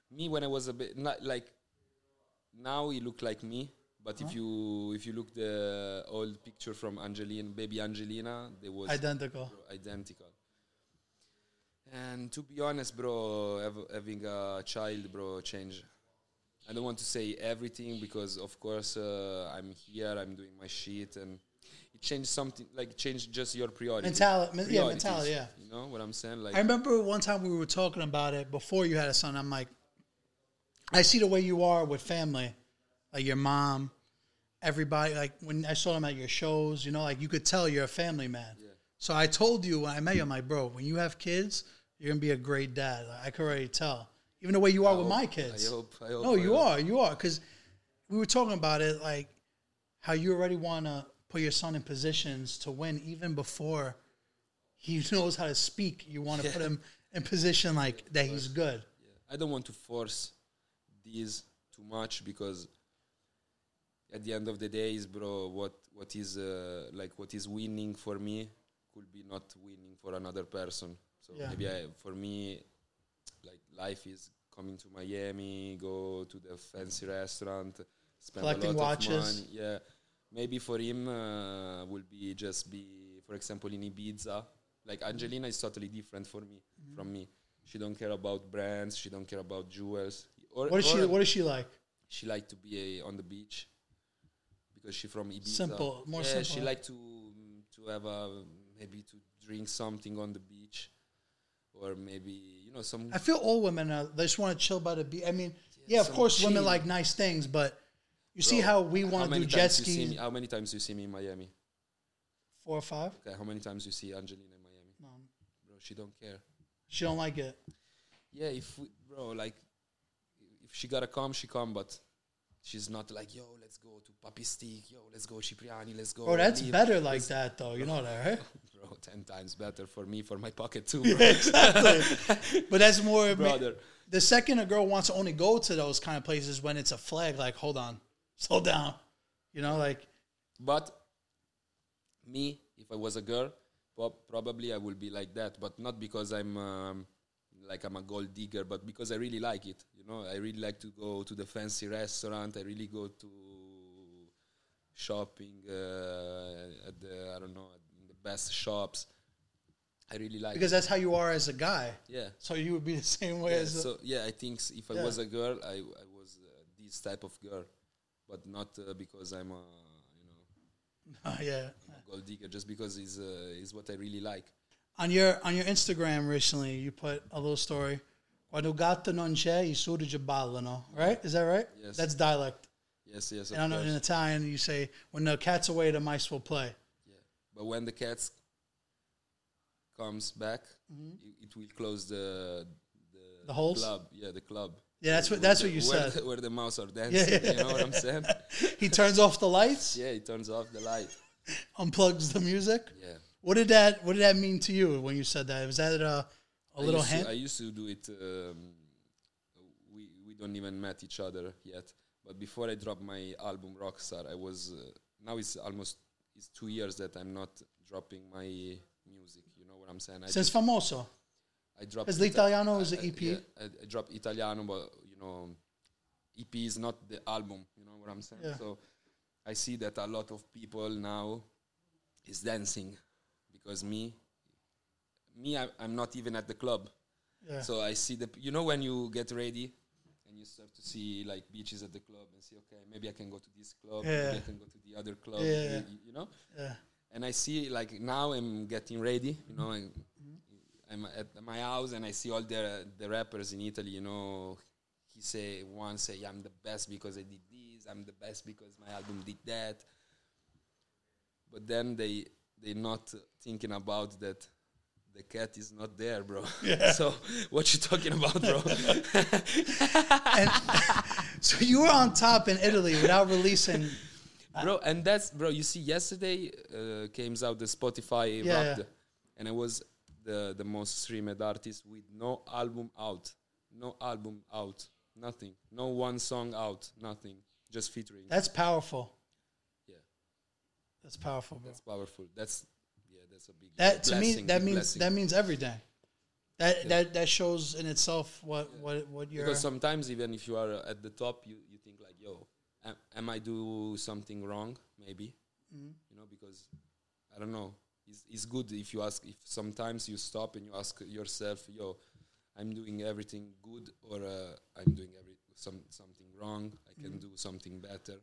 me when I was a bit not like now he look like me. But if you if you look the old picture from Angelina, baby Angelina, they was Identical. identical. And to be honest, bro, hav- having a child, bro, change. I don't want to say everything because, of course, uh, I'm here, I'm doing my shit, and it changed something. Like, changed just your priority. Mentality- men- yeah, Priorities, mentality, yeah. You know what I'm saying? Like, I remember one time we were talking about it before you had a son. I'm like, I see the way you are with family, like your mom, everybody. Like when I saw them at your shows, you know, like you could tell you're a family man. So I told you when I met you, I'm like, bro, when you have kids, you're gonna be a great dad. I could already tell, even the way you are with hope- my kids. I hope. I hope. No, I you are. You are. Because we were talking about it, like how you already want to put your son in positions to win even before he knows how to speak. You want to put him in position like that he's good. I don't want to force these too much because at the end of the day, is bro, what what is uh, like what is winning for me could be not winning for another person. So Yeah. maybe I, for me, like life is coming to Miami, go to the fancy restaurant, spend Collecting a lot watches. of money. Yeah, maybe for him uh, will be just be, for example, in Ibiza. Like Angelina is totally different for me Mm-hmm. from me. She don't care about brands. She don't care about jewels. Or, What is she? What is she like? she like to be a, on the beach because she from Ibiza. Simple, more yeah, simple. she like to to have a maybe to drink something on the beach, or maybe you know some. I feel all women are, they just want to chill by the beach. I mean, yeah, of some course, women like nice things, but you see how we want to do jet times see skis. me- How many times you see me in Miami? Four or five. Okay, how many times you see Angelina in Miami? None. Bro, she don't care. She don't like it. Yeah, if we, bro, like, if she gotta come, she come, but she's not like, yo, let's go to Papi Steak, yo, let's go Cipriani, let's go. Bro, that's leave." better like that though. You know that, right? Bro, ten times better for me, for my pocket too, Yeah, exactly. but that's more, brother. the second a girl wants to only go to those kind of places when it's a flag, like hold on, slow down, you know, like But me, if I was a girl, prob- probably I will be like that. But not because I'm um, like I'm a gold digger, but because I really like it. You know, I really like to go to the fancy restaurant. I really go to shopping uh, at the I don't know best shops. I really like because that's how you are as a guy. yeah. So you would be the same way Yeah, as so yeah, I think if I was a girl, I I was uh, this type of girl, but not uh, because I'm a you know yeah. a gold digger, just because it's uh, is what I really like. On your on your Instagram recently, you put a little story. Quando gatto non c'è, i sudici ballano. Right? Is that right? Yes. That's dialect. Yes, yes, of And I know in. Italian, you say, when the cat's away, the mice will play. Yeah. But when the cats comes back, it, it will close the the, Mm-hmm. The holes? club. Yeah, the club. Yeah, that's what- that's the- what you where said. The, where the mouse are dancing. yeah. You know what I'm saying? He turns off the lights, yeah, he turns off the light. unplugs the music. Yeah. What did that What did that mean to you when you said that? Was that a, a I little hint? I used to do it. Um, we we don't even met each other yet. But before I dropped my album Rockstar, I was uh, now it's almost it's two years that I'm not dropping my music. You know what I'm saying? I Since just- famoso, I dropped because Ita- l'italiano is I- an I- EP. yeah, I, I dropped Italiano, but you know, EP is not the album. You know what I'm saying? Yeah. So I see that a lot of people now is dancing because me, me, I, I'm not even at the club. Yeah. So I see the, you know, when you get ready and you start to see like beaches at the club and say, okay, maybe I can go to this club, Yeah. maybe I can go to the other club, Yeah. you, you know. yeah. And I see like now I'm getting ready, you know, and mm-hmm. I'm at my house and I see all the the rappers in Italy, you know. He say one say I'm the best because I did this, I'm the best because my album did that. But then they they're not thinking about that the cat is not there, bro. so what you talking about, bro? So you were on top in Italy without releasing. bro and that's bro you see yesterday uh, came out the spotify Yeah, Wrapped, yeah. and i was the the most streamed artist with no album out no album out nothing no one song out nothing just featuring That's powerful. yeah That's powerful, bro. that's powerful that's yeah that's a big That to me, that means blessing. that means everything. That that that shows in itself what what what you're. because sometimes even if you are at the top you, you think like yo am, am i do something wrong maybe Mm-hmm. you know because i don't know it's, it's good if you ask if sometimes you stop and you ask yourself yo i'm doing everything good or uh, i'm doing every some something wrong i can Mm-hmm. do something better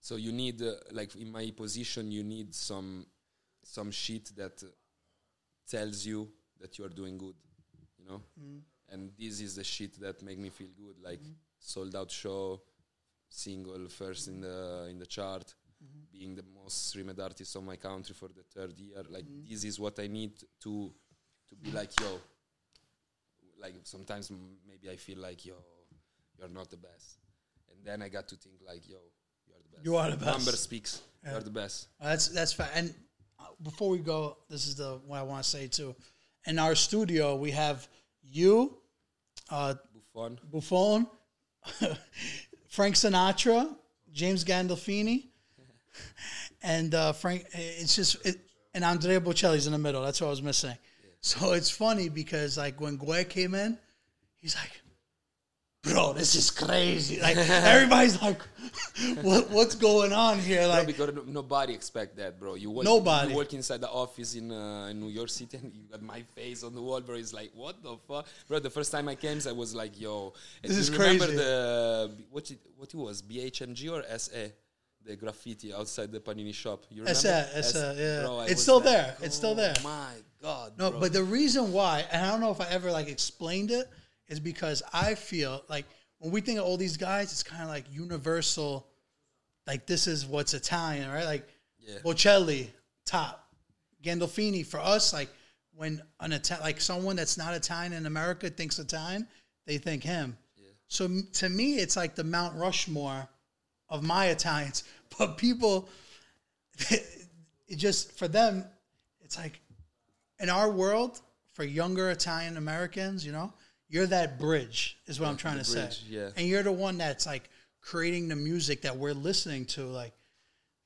so you need uh, like in my position you need some some shit that uh, tells you that you are doing good you know? Mm. And this is the shit that make me feel good like mm-hmm. sold out show single first in the in the chart mm-hmm. being the most streamed artist of my country for the third year. Like mm-hmm. this is what i need to to be like yo. Like sometimes m- maybe i feel like yo you're not the best. And then i got to think like yo you are the best. You are the best. number speaks. You're the best. That's that's fine. And before we go, this is the what I want to say too. In our studio, we have you, uh, buffon Buffon, Frank Sinatra, James Gandolfini, and uh, Frank. It's just it, and Andrea Bocelli's in the middle. That's what I was missing. So it's funny because like when Gue came in, he's like, "Bro, this is crazy!" Like everybody's like, "What what's going on here?" Like, because nobody expect that, bro. You walk, Nobody. You walk inside the office in, uh, in New York City and you got my face on the wall, bro. It's like, what the fuck, bro? The first time I came, I was like, yo, This is remember crazy. the what it, what it was, BHMG or SA, the graffiti outside the Panini shop. You remember? SA, SA, yeah. Bro, It's still like, there. It's still there. Oh my god, No, bro. but the reason why, and I don't know if I ever like explained it, is because I feel like when we think of all these guys, it's kind of like universal. Like this is what's Italian, right? Like Yeah. Bocelli, top, Gandolfini. For us, like when an Ita- like someone that's not Italian in America thinks Italian, they think him. So m- to me, it's like the Mount Rushmore of my Italians. But people, it just for them, it's like in our world for younger Italian Americans, you know, you're that bridge is what I'm trying the to bridge, say. yeah. And you're the one that's like creating the music that we're listening to. Like,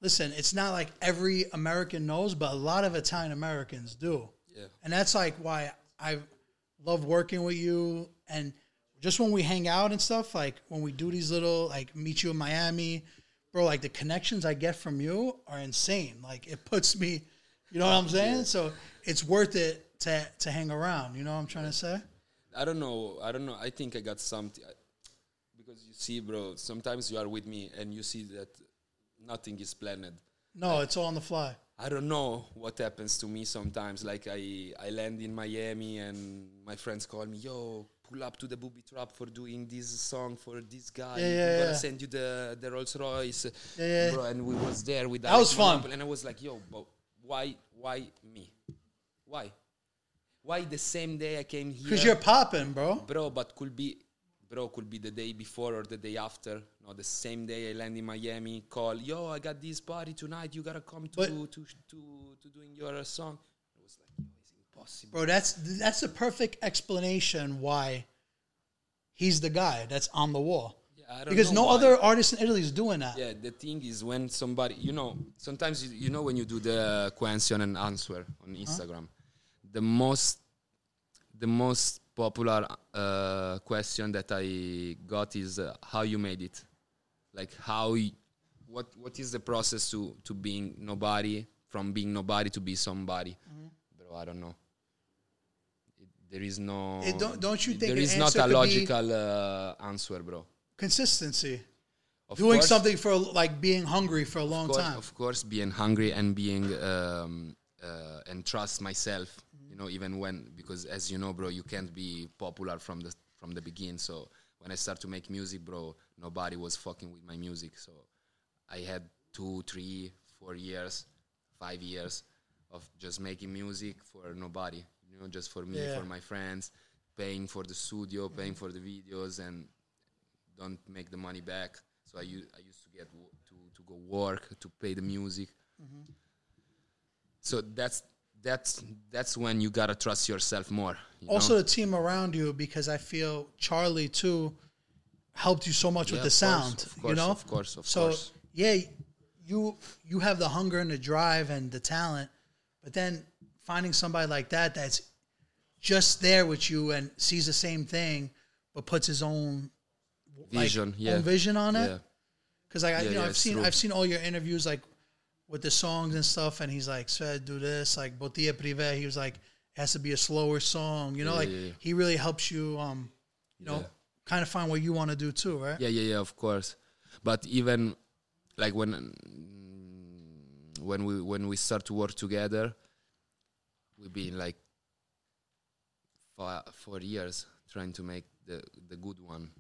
listen, it's not like every American knows, but a lot of Italian Americans do. Yeah. And that's like why I love working with you. And just when we hang out and stuff, like when we do these little like meet you in Miami, bro, like the connections I get from you are insane. Like it puts me, you know what I'm saying? So it's worth it to to hang around. You know what I'm trying to say? I don't know. I don't know. I think I got something because you see, bro. Sometimes you are with me and you see that nothing is planned. No, it's all on the fly. I don't know what happens to me sometimes. Like I, I land in Miami and my friends call me, yo, pull up to the booby trap for doing this song for this guy. Yeah, yeah, We're gonna yeah. send you the the Rolls Royce, Yeah, yeah. bro. And we was there with That was fun. And I was like, yo, but why, why me? Why? Why the same day I came here? Because you're popping, bro. bro but could be bro could be the day before or the day after no the same day i land in miami call yo i got this party tonight you gotta come to But- to to to doing your song i was like it's impossible Bro, that's that's the perfect explanation why he's the guy that's on the wall. yeah, I don't Because no why. other artist in Italy is doing that. yeah the thing is when somebody you know sometimes you, you know when you do the question and answer on instagram the most the most popular uh, question that i got is uh, how you made it like how y- what what is the process to to being nobody from being nobody to be somebody bro i don't know it, there is no It don't- don't you think there an not a logical uh, answer bro Consistency. of Doing course- something for like being hungry for a long course, time. Of course, being hungry and being um, uh, and trust myself. You know, even when because as you know, bro, you can't be popular from the from the beginning. So when I start to make music, bro, nobody was fucking with my music. So I had two, three, four years, five years of just making music for nobody. You know, just for me, Yeah. for my friends, paying for the studio, mm-hmm. paying for the videos, and don't make the money back. So I, u- I used to get wo- to, to go work to pay the music. Mm-hmm. So that's that's that's when you gotta trust yourself more. you Also, know? the team around you, because I feel Charlie too helped you so much Yeah, with the of course, sound. of you know, of course, of so course. yeah, you you have the hunger and the drive and the talent, but then finding somebody like that that's just there with you and sees the same thing, but puts his own like, vision, yeah, own vision on it. yeah, Because like I, Yeah, you know, yeah, I've seen true. I've seen all your interviews like with the songs and stuff, and he's like, "Said do this." Like Bottiglie Privé, he was like, "It has to be a slower song." You know, Yeah, like yeah, he really helps you, um, you know, kind of find what you want to do too, right? yeah, yeah, yeah. Of course, but even like when when we when we start to work together, we've been like for four years trying to make the the good one.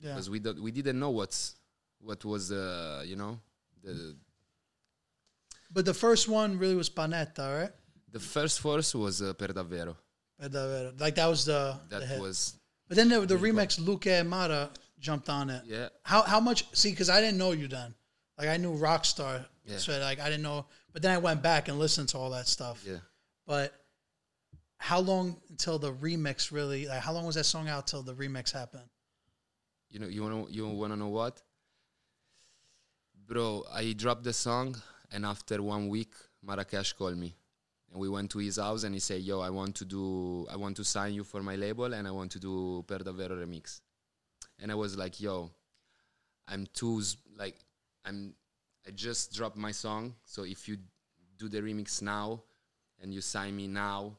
Yeah. because we don't, we didn't know what's what was uh you know the But the first one really was Panette, right? the first verse was uh, per davvero Per davvero. Like that was the, the that hit. was But then the, the remix Luke and Mara jumped on it. yeah How how much? See, because I didn't know you then. Like I knew Rockstar, Yeah. so like I didn't know. But then I went back and listened to all that stuff. yeah But how long until the remix really? Like how long was that song out till the remix happened? you know you want to you want to know what bro i dropped the song and after one week Marracash called me. And we went to his house and he said yo i want to do i want to sign you for my label and i want to do per davvero remix. And i was like yo i'm too like i'm i just dropped my song. So if you do the remix now and you sign me now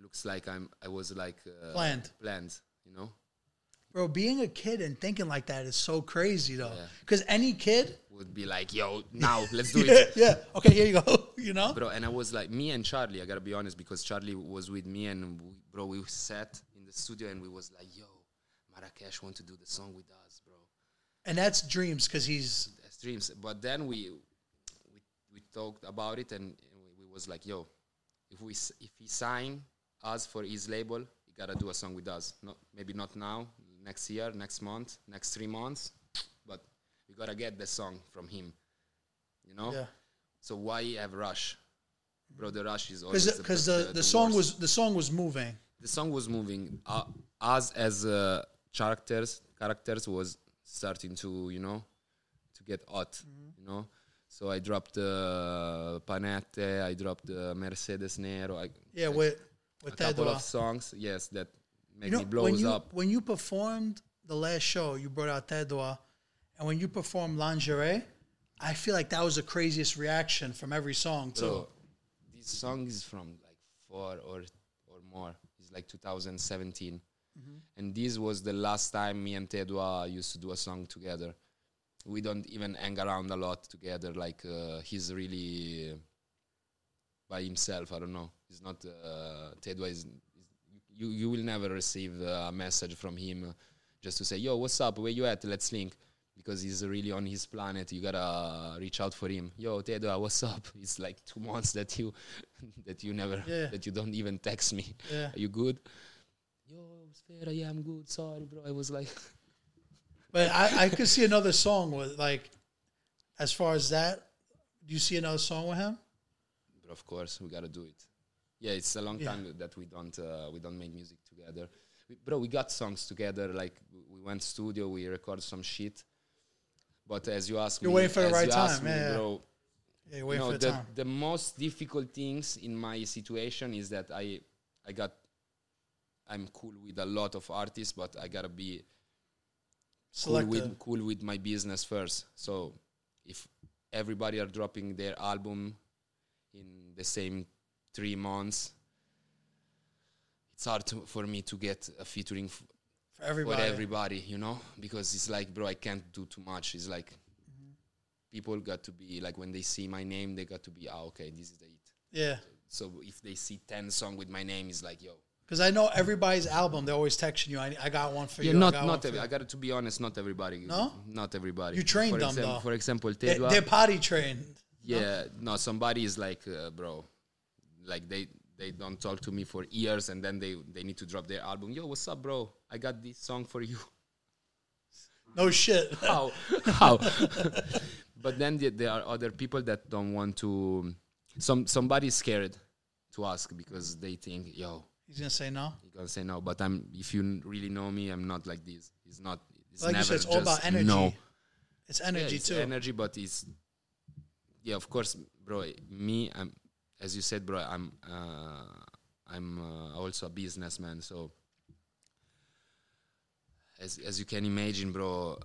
looks like i'm i was like uh, Planned. planned you know Bro, being a kid and thinking like that is so crazy though. Yeah. Because any kid, would be like, yo, now let's do yeah, it. yeah, okay, here you go. You know, Bro, and I was like, me and Charlie, I gotta be honest, because Charlie was with me, and we, bro, we sat in the studio and we was like, yo, Marracash want to do the song with us, bro. and that's dreams because he's That's dreams. But then we we, we talked about it, and, and we, we was like, yo, if we if he sign us for his label, he gotta do a song with us. Not maybe not now, next year, next month, next three months, but we gotta get the song from him. You know. yeah. So why have rush, bro? The rush is always Because because the, the, the song worst. was the song was moving. the song was moving. Uh, us as uh, characters characters was starting to you know to get hot Mm-hmm. you know so i dropped uh, panette i dropped uh, mercedes nero I, Yeah, with with a couple of songs yes that You know, when you up when you performed the last show, you brought out Tedua, and when you performed Lingerie, I feel like that was the craziest reaction from every song too. Bro, this song is from like four or or more. It's like 2017, and this was the last time me and Tedua used to do a song together. We don't even hang around a lot together. Like uh, he's really by himself. I don't know. He's not. Uh, Tedua is. You you will never receive a message from him just to say, "Yo, what's up? Where you at? Let's link." Because he's really on his planet. You gotta reach out for him. Yo, Tedua, what's up? It's like two months that you that you never Yeah. that you don't even text me. Yeah. Are you good? Yo, Sfera, yeah, I'm good. Sorry, bro. I was like, But I, I could see another song with like, as far as that, do you see another song with him? but of course we gotta do it. Yeah, it's a long Yeah. time that we don't uh, we don't make music together. We, bro, we got songs together. Like we went studio, we recorded some shit. But as you ask You're me, waiting for the right time, me, yeah, bro. Yeah, you're You know, for the, the, time. the most difficult things in my situation is that I I got I'm cool with a lot of artists, but I gotta be cool with cool with my business first. So if everybody are dropping their album in the same three months, it's hard to, for me to get a featuring f- for everybody. for everybody, you know, because it's like, bro, I can't do too much. It's like people got to be like when they see my name, they got to be, ah, okay, this is the it. Yeah, So if they see ten song with my name, it's like, yo, because I know everybody's album. They're always texting you. I, I got one for yeah, you. I not got not. Every, you." I got to be honest, not everybody. No? not everybody. You trained for them, example, though. For example, They, Tedua. they're potty trained. Yeah, no, somebody is like, uh, bro, like they they don't talk to me for years, and then they they need to drop their album. Yo, what's up, bro? I got this song for you. No shit. How? How? but then the- there are other people that don't want to. Some somebody's scared to ask because they think, yo, He's gonna say no. you're gonna say no. But I'm. If you really know me, I'm not like this. It's not. It's Like you never said, it's all about energy. no. It's Yeah, energy it's too. Energy, but it's yeah, of course, bro. Me, I'm as you said, bro. I'm uh, I'm uh, also a businessman, so as as you can imagine, bro.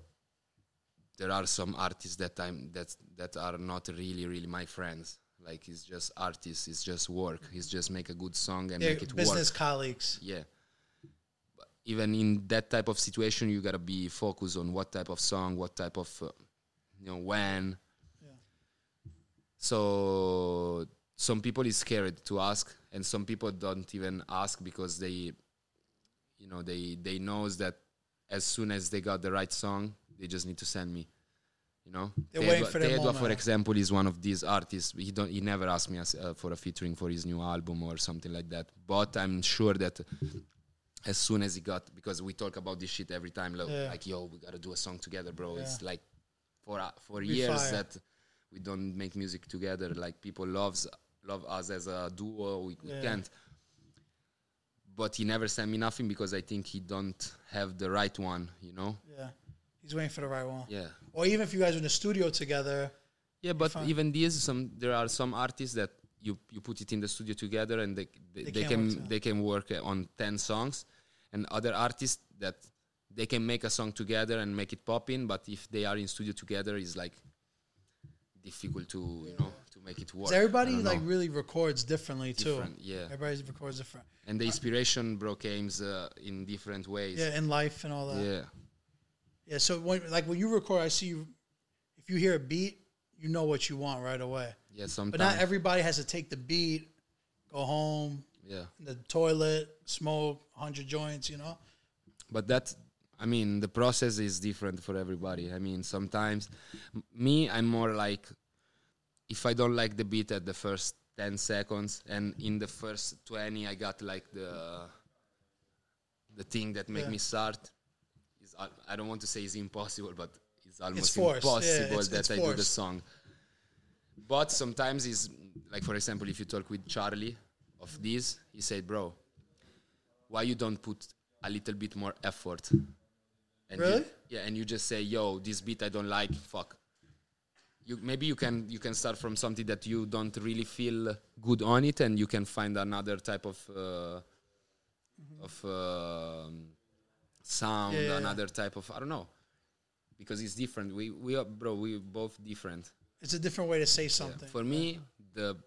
There are some artists that I'm that that are not really really my friends. Like it's just artists. It's just work. It's just make a good song and They're make it work. business work. colleagues. Yeah. But even in that type of situation, you gotta be focused on what type of song, what type of, uh, you know, when. Yeah. So some people is scared to ask, and some people don't even ask because they, you know, they they knows that as soon as they got the right song, they just need to send me. You know, They're Tedua- for Tedua, for example, is one of these artists. He don't. He never asked me as, uh, for a featuring for his new album or something like that. But I'm sure that as soon as he got, because we talk about this shit every time, like, Yeah. like yo, we gotta do a song together, bro. It's like for uh, for Be years fire. that we don't make music together. Like people loves love us as a duo. We, we Yeah. can't. But he never sent me nothing because I think he don't have the right one. You know. Yeah, he's waiting for the right one. Yeah. Or even if you guys are in the studio together, Yeah, but even these, some there are some artists that you you put it in the studio together and they they, They they can they can work uh, on ten songs, and other artists that they can make a song together and make it pop in, but if they are in studio together, it's like difficult to you know make it work. everybody like know. really records differently different, too. yeah. Everybody records different. And the inspiration, bro, came uh, in different ways. Yeah, in life and all that. yeah. Yeah, so when like when you record, I see you. If you hear a beat, you know what you want right away. Yeah, sometimes. But not everybody has to take the beat, go home, yeah. in the toilet, smoke hundred joints. You know. but that i mean the process is different for everybody i mean sometimes m- me i'm more like if i don't like the beat at the first 10 seconds and in the first 20 i got like the the thing that make Yeah. me start is i don't want to say it's impossible but it's almost forced. Yeah, impossible it's- that it's i do the song but sometimes it's like for example if you talk with charlie of this he said bro why you don't put a little bit more effort. And Really? You, yeah, and you just say, "Yo, this beat I don't like. Fuck." You maybe you can you can start from something that you don't really feel good on it, and you can find another type of uh, of um sound, Yeah, yeah, yeah. another type of I don't know, because it's different. We we are bro. We both different. It's a different way to say Yeah. something. For me, the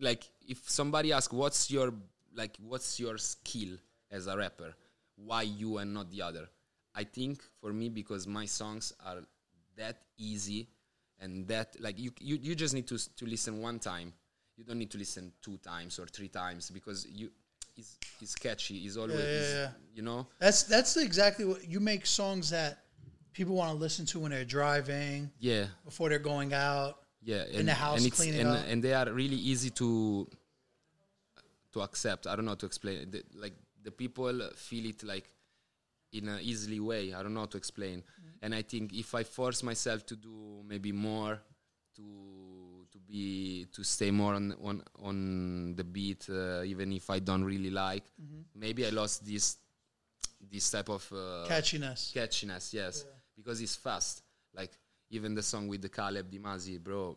like if somebody asks what's your like what's your skill as a rapper, why you and not the other? I think for me because my songs are that easy and that like you you, you just need to to listen one time. You don't need to listen two times or three times because you it's catchy. It's always yeah, it's- yeah. you know. That's that's exactly what you make songs that people want to listen to when they're driving, Yeah. before they're going out. yeah in the house, and it's cleaning and, up. and they are really easy to to accept i don't know how to explain it like the people feel it like in an easily way i don't know how to explain Mm-hmm. and i think if i force myself to do maybe more to to be to stay more on on on the beat uh, even if i don't really like Mm-hmm. maybe i lost this this type of uh, Catchiness. catchiness, yes, because it's fast. Like even the song with the Caleb Dimazi, bro.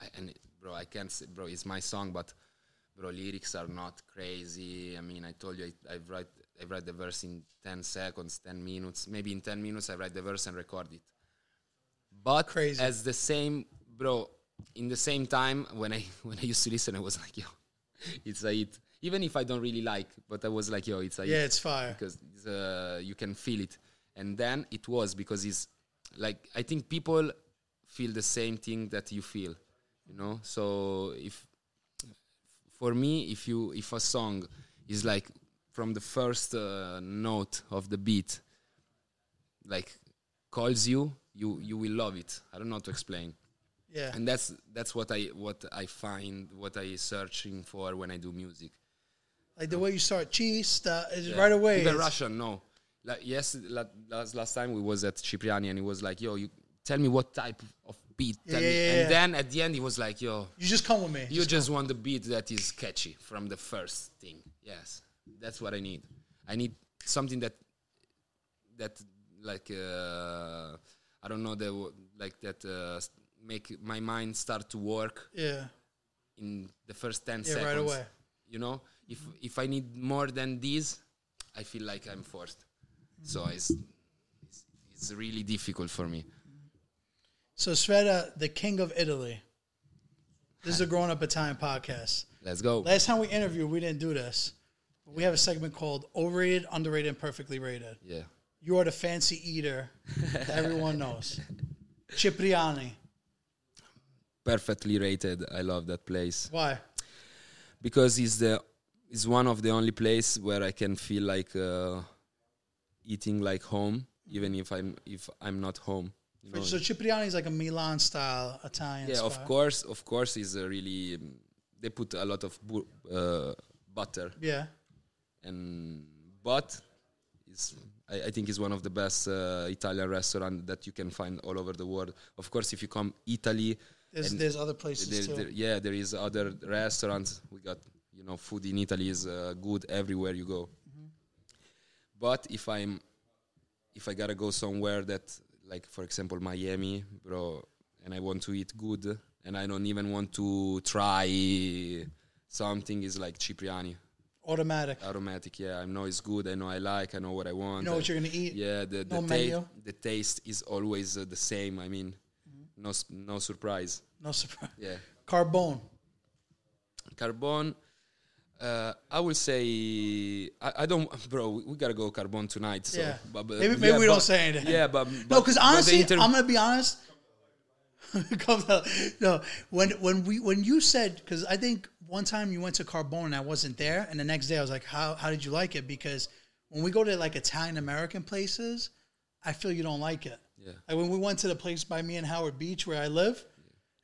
I, and it- bro, I can't say, bro, it's my song, but bro, lyrics are not crazy. I mean, I told you I, I write I write the verse in ten seconds, ten minutes, maybe in ten minutes I write the verse and record it. But Crazy. as the same, bro, in the same time when I when I used to listen, I was like, yo, it's a hit. Even if I don't really like, but I was like, yo, it's a hit Yeah, it's fire. because it's, uh, you can feel it. And then it was because it's like I think people feel the same thing that you feel, you know. So if for me, if you if a song is like from the first uh, note of the beat, like calls you, you you will love it. I don't know how to explain Yeah. and that's that's what I what I find what I searching for when I do music. Like the way you start cheese, uh, is Yeah. right away. Even Russian, no. Like yes, la- last last time we was at Cipriani and he was like, "Yo, you tell me what type of beat." Tell Yeah, me. yeah, and yeah. then at the end he was like, "Yo, You just come with me. you just want the beat that is catchy from the first thing." Yes, that's what I need. I need something that that like uh, I don't know the wo- like that uh, make my mind start to work yeah. in the first 10 Yeah, seconds right away. you know if if i need more than this i feel like i'm forced so it's, it's it's really difficult for me So Sfera, the king of Italy. This is a grown up Italian podcast. let's go Last time we interviewed, we didn't do this. We have a segment called Overrated, Underrated, and Perfectly Rated. yeah You are the fancy eater that everyone knows. Cipriani. perfectly rated i love that place Why? because it's the it's one of the only place where i can feel like uh, eating like home even if i'm if i'm not home you know? So Cipriani is like a Milan style Italian. yeah of course of course is a really um, they put a lot of bu- uh, butter Yeah. And but is I, I think it's one of the best uh, Italian restaurant that you can find all over the world. Of course, if you come Italy, There's there's other places there, too. there- yeah, there is other restaurants. We got you know food in Italy is uh, good everywhere you go. Mm-hmm. But if I'm if I gotta go somewhere that like for example Miami, bro, and I want to eat good, and I don't even want to try something is like Cipriani Automatic. Automatic, Yeah, I know it's good. I know I like. I know what I want. You know what you're gonna eat. Yeah, the the, No ta- the taste is always uh, the same. I mean, no s- no surprise. No surprise. Yeah, Carbone. Carbone. Uh, I will say I, I don't, bro. We, gotta go Carbone tonight. So, Yeah. but, but- Maybe- maybe yeah, we don't say anything. Yeah, but, No, but- because honestly, I'm gonna be honest. Comes out- no, when when we when you said because I think one time you went to Carbone and I wasn't there, and the next day I was like, how how did you like it? Because when we go to like Italian American places, I feel you don't like it. Yeah. Like when we went to the place by me and Howard Beach where I live,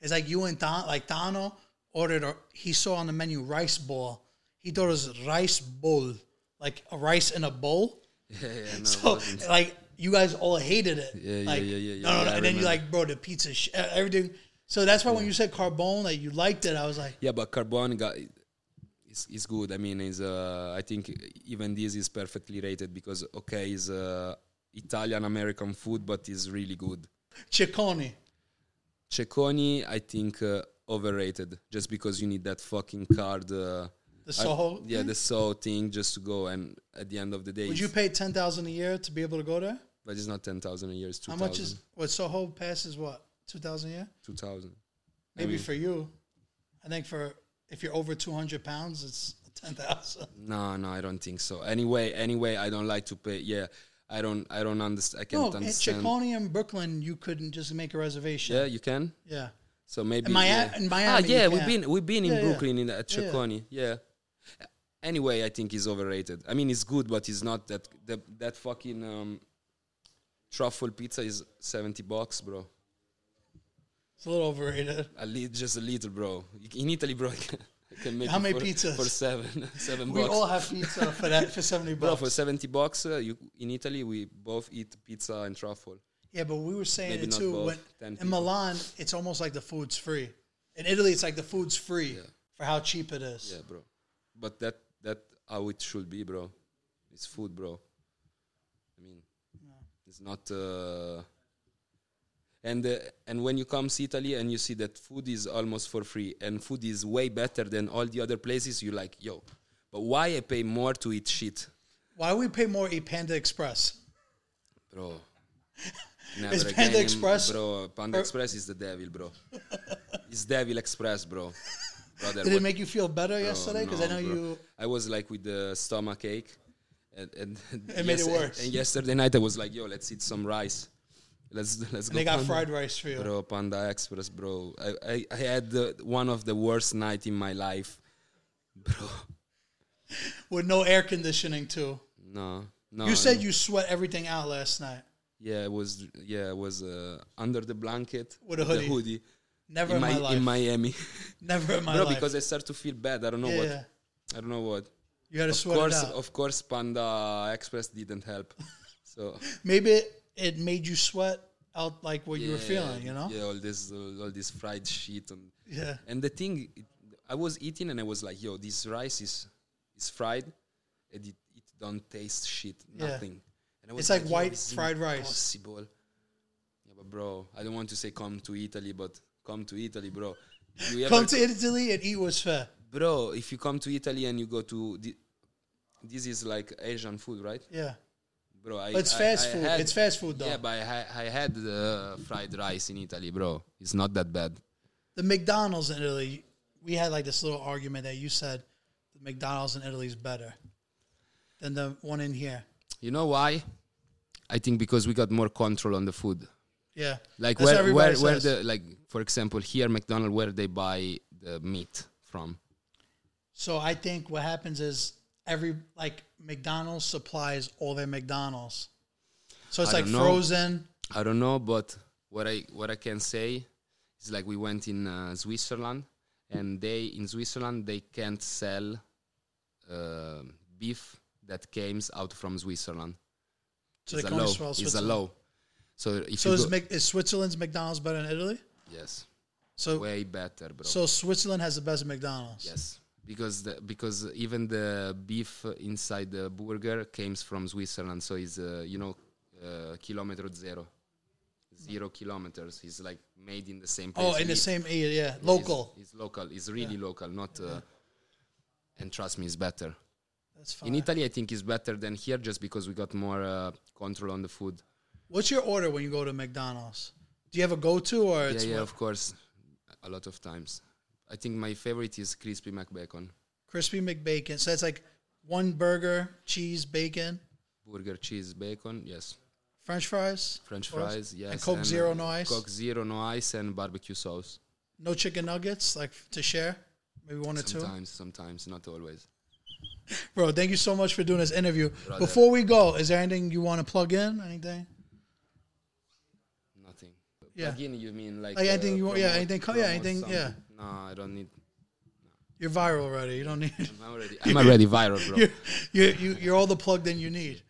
it's like you and Don, like Dano ordered. A, he saw on the menu rice ball. He thought it was rice bowl, like a rice in a bowl. yeah, yeah, no, So like you guys all hated it. Yeah, yeah, like, yeah, yeah, yeah, No, no, yeah, no. I And then you like, bro, the pizza, sh- everything. So that's why when you said carbone, like you liked it, I was like, yeah, but Carbone got is, is good. I mean, is uh, I think even this is perfectly rated because okay, is uh, Italian American food, but is really good. Ciccone. Cecconi, I think uh, overrated just because you need that fucking card. Uh, The I- Soho. yeah, the Soho thing just to go, and at the end of the day, Would you pay ten thousand a year to be able to go there? But it's not ten thousand a year. It's two How much is what Soho pass is what two thousand a year? two thousand? Maybe mean- for you, I think for if you're over two hundred pounds, it's ten thousand. No, no, I don't think so. Anyway, anyway, I don't like to pay. Yeah, I don't, I don't understand. I can't No, understand. Ciccone in Brooklyn, you couldn't just make a reservation. Yeah, you can. yeah. So maybe In, Mia- in Ah, Miami, you yeah, we've been we've been in Yeah, yeah. Brooklyn in at Yeah, yeah. Yeah. Anyway, I think he's overrated. I mean, it's good, but it's not that that that fucking um, truffle pizza is seventy bucks, bro. It's a little overrated. A li- just a little, bro. In Italy, bro, I can, I can make How it many for, pizzas? for seven seven We bucks. all have pizza for that for seventy bucks. Bro, for seventy bucks, uh, you in Italy we both eat pizza and truffle. yeah, but we were saying Maybe it too. both, When, in people. Milan, it's almost like the food's free. In Italy, it's like the food's free Yeah. for how cheap it is. Yeah, bro. But that that how it should be, bro. It's food, bro. It's not. Uh, and uh, and when you come to Italy and you see that food is almost for free and food is way better than all the other places, you're like, yo, but why I pay more to eat shit, Why we pay more eat Panda Express? bro? Never Is Panda in- Express bro? Panda or- Express is the devil, bro. it's Devil Express, bro. Brother, Did it make you feel better Bro, yesterday? Because I know bro. you. I was like with the stomach ache, and, and It made it worse. And yesterday night I was like, "Yo, let's eat some rice. Let's let's And go." they got Panda. fried rice for you. Bro, Panda Express, bro. I I, I had the, one of the worst night in my life, bro. with no air conditioning too. No, no. you said you sweat everything out last night. Yeah, it was yeah, it was uh, under the blanket With a the hoodie. hoodie Never in, in, my, my life. in Miami, Never in my bro. life. Because I start to feel bad. I don't know yeah, what. I don't know what. You got to Of sweat course, it out. of course, Panda Express didn't help. So Maybe it, it made you sweat out like what you were feeling. You know? Yeah, all this, all, all this fried shit, and Yeah. and the thing, it, I was eating and I was like, yo, this rice is is fried, and it, it don't taste shit, Yeah. nothing. And I It's was like white fried rice. Impossible. Yeah, but bro, I don't want to say come to Italy, but come to Italy, bro. You Come to Italy and eat what's fair. Bro. If you come to Italy and you go to the, this is like Asian food, right? Yeah. Bro, I, it's I- fast I food. had- it's fast food though. Yeah, but I, I had the fried rice in Italy, bro. It's not that bad. the McDonald's in Italy, we had like this little argument that you said the McDonald's in Italy is better than the one in here. You know why? I think because we got more control on the food. Yeah. Like That's where where where the like for example here McDonald where they buy the meat from. So I think what happens is every like McDonald's supplies all their McDonald's. So it's I like frozen. I don't know, but what I what I can say is like we went in uh, Switzerland, and they in Switzerland they can't sell uh, beef that comes out from Switzerland. So it's they a can only law. sell It's a law. So if So is, Mc, is Switzerland's McDonald's better than Italy? yes, So way better, bro. so Switzerland has the best McDonald's. Yes, because the, because even the beef inside the burger comes from Switzerland, so it's uh, you know uh, kilometer zero, zero kilometers. It's like made in the same place. Oh, in the same area, yeah, it's- local. It's, local. It's really local. Not uh, and trust me, it's better. That's fine. In Italy, I think it's better than here, just because we got more uh, control on the food. What's your order when you go to McDonald's? Do you have a go-to or Yeah, yeah, of course, a lot of times. I think my favorite is crispy McBacon. crispy McBacon? So it's like one burger, cheese, bacon, Burger, cheese, bacon, yes. French fries, French fries, yes. And Coke Zero, uh, no ice? Coke Zero, no ice, and barbecue sauce. no chicken nuggets, like to share, maybe one or two. Sometimes, sometimes, not always. Bro, thank you so much for doing this interview. Brother. Before we go, is there anything you want to plug in? Anything? Nothing. Yeah. Again, you mean like Like anything you want- yeah, anything yeah, anything- yeah. No, I don't need. You're viral already. You don't need. I'm already, I'm already viral, bro. You're, you're, you- you're all the plug in you need.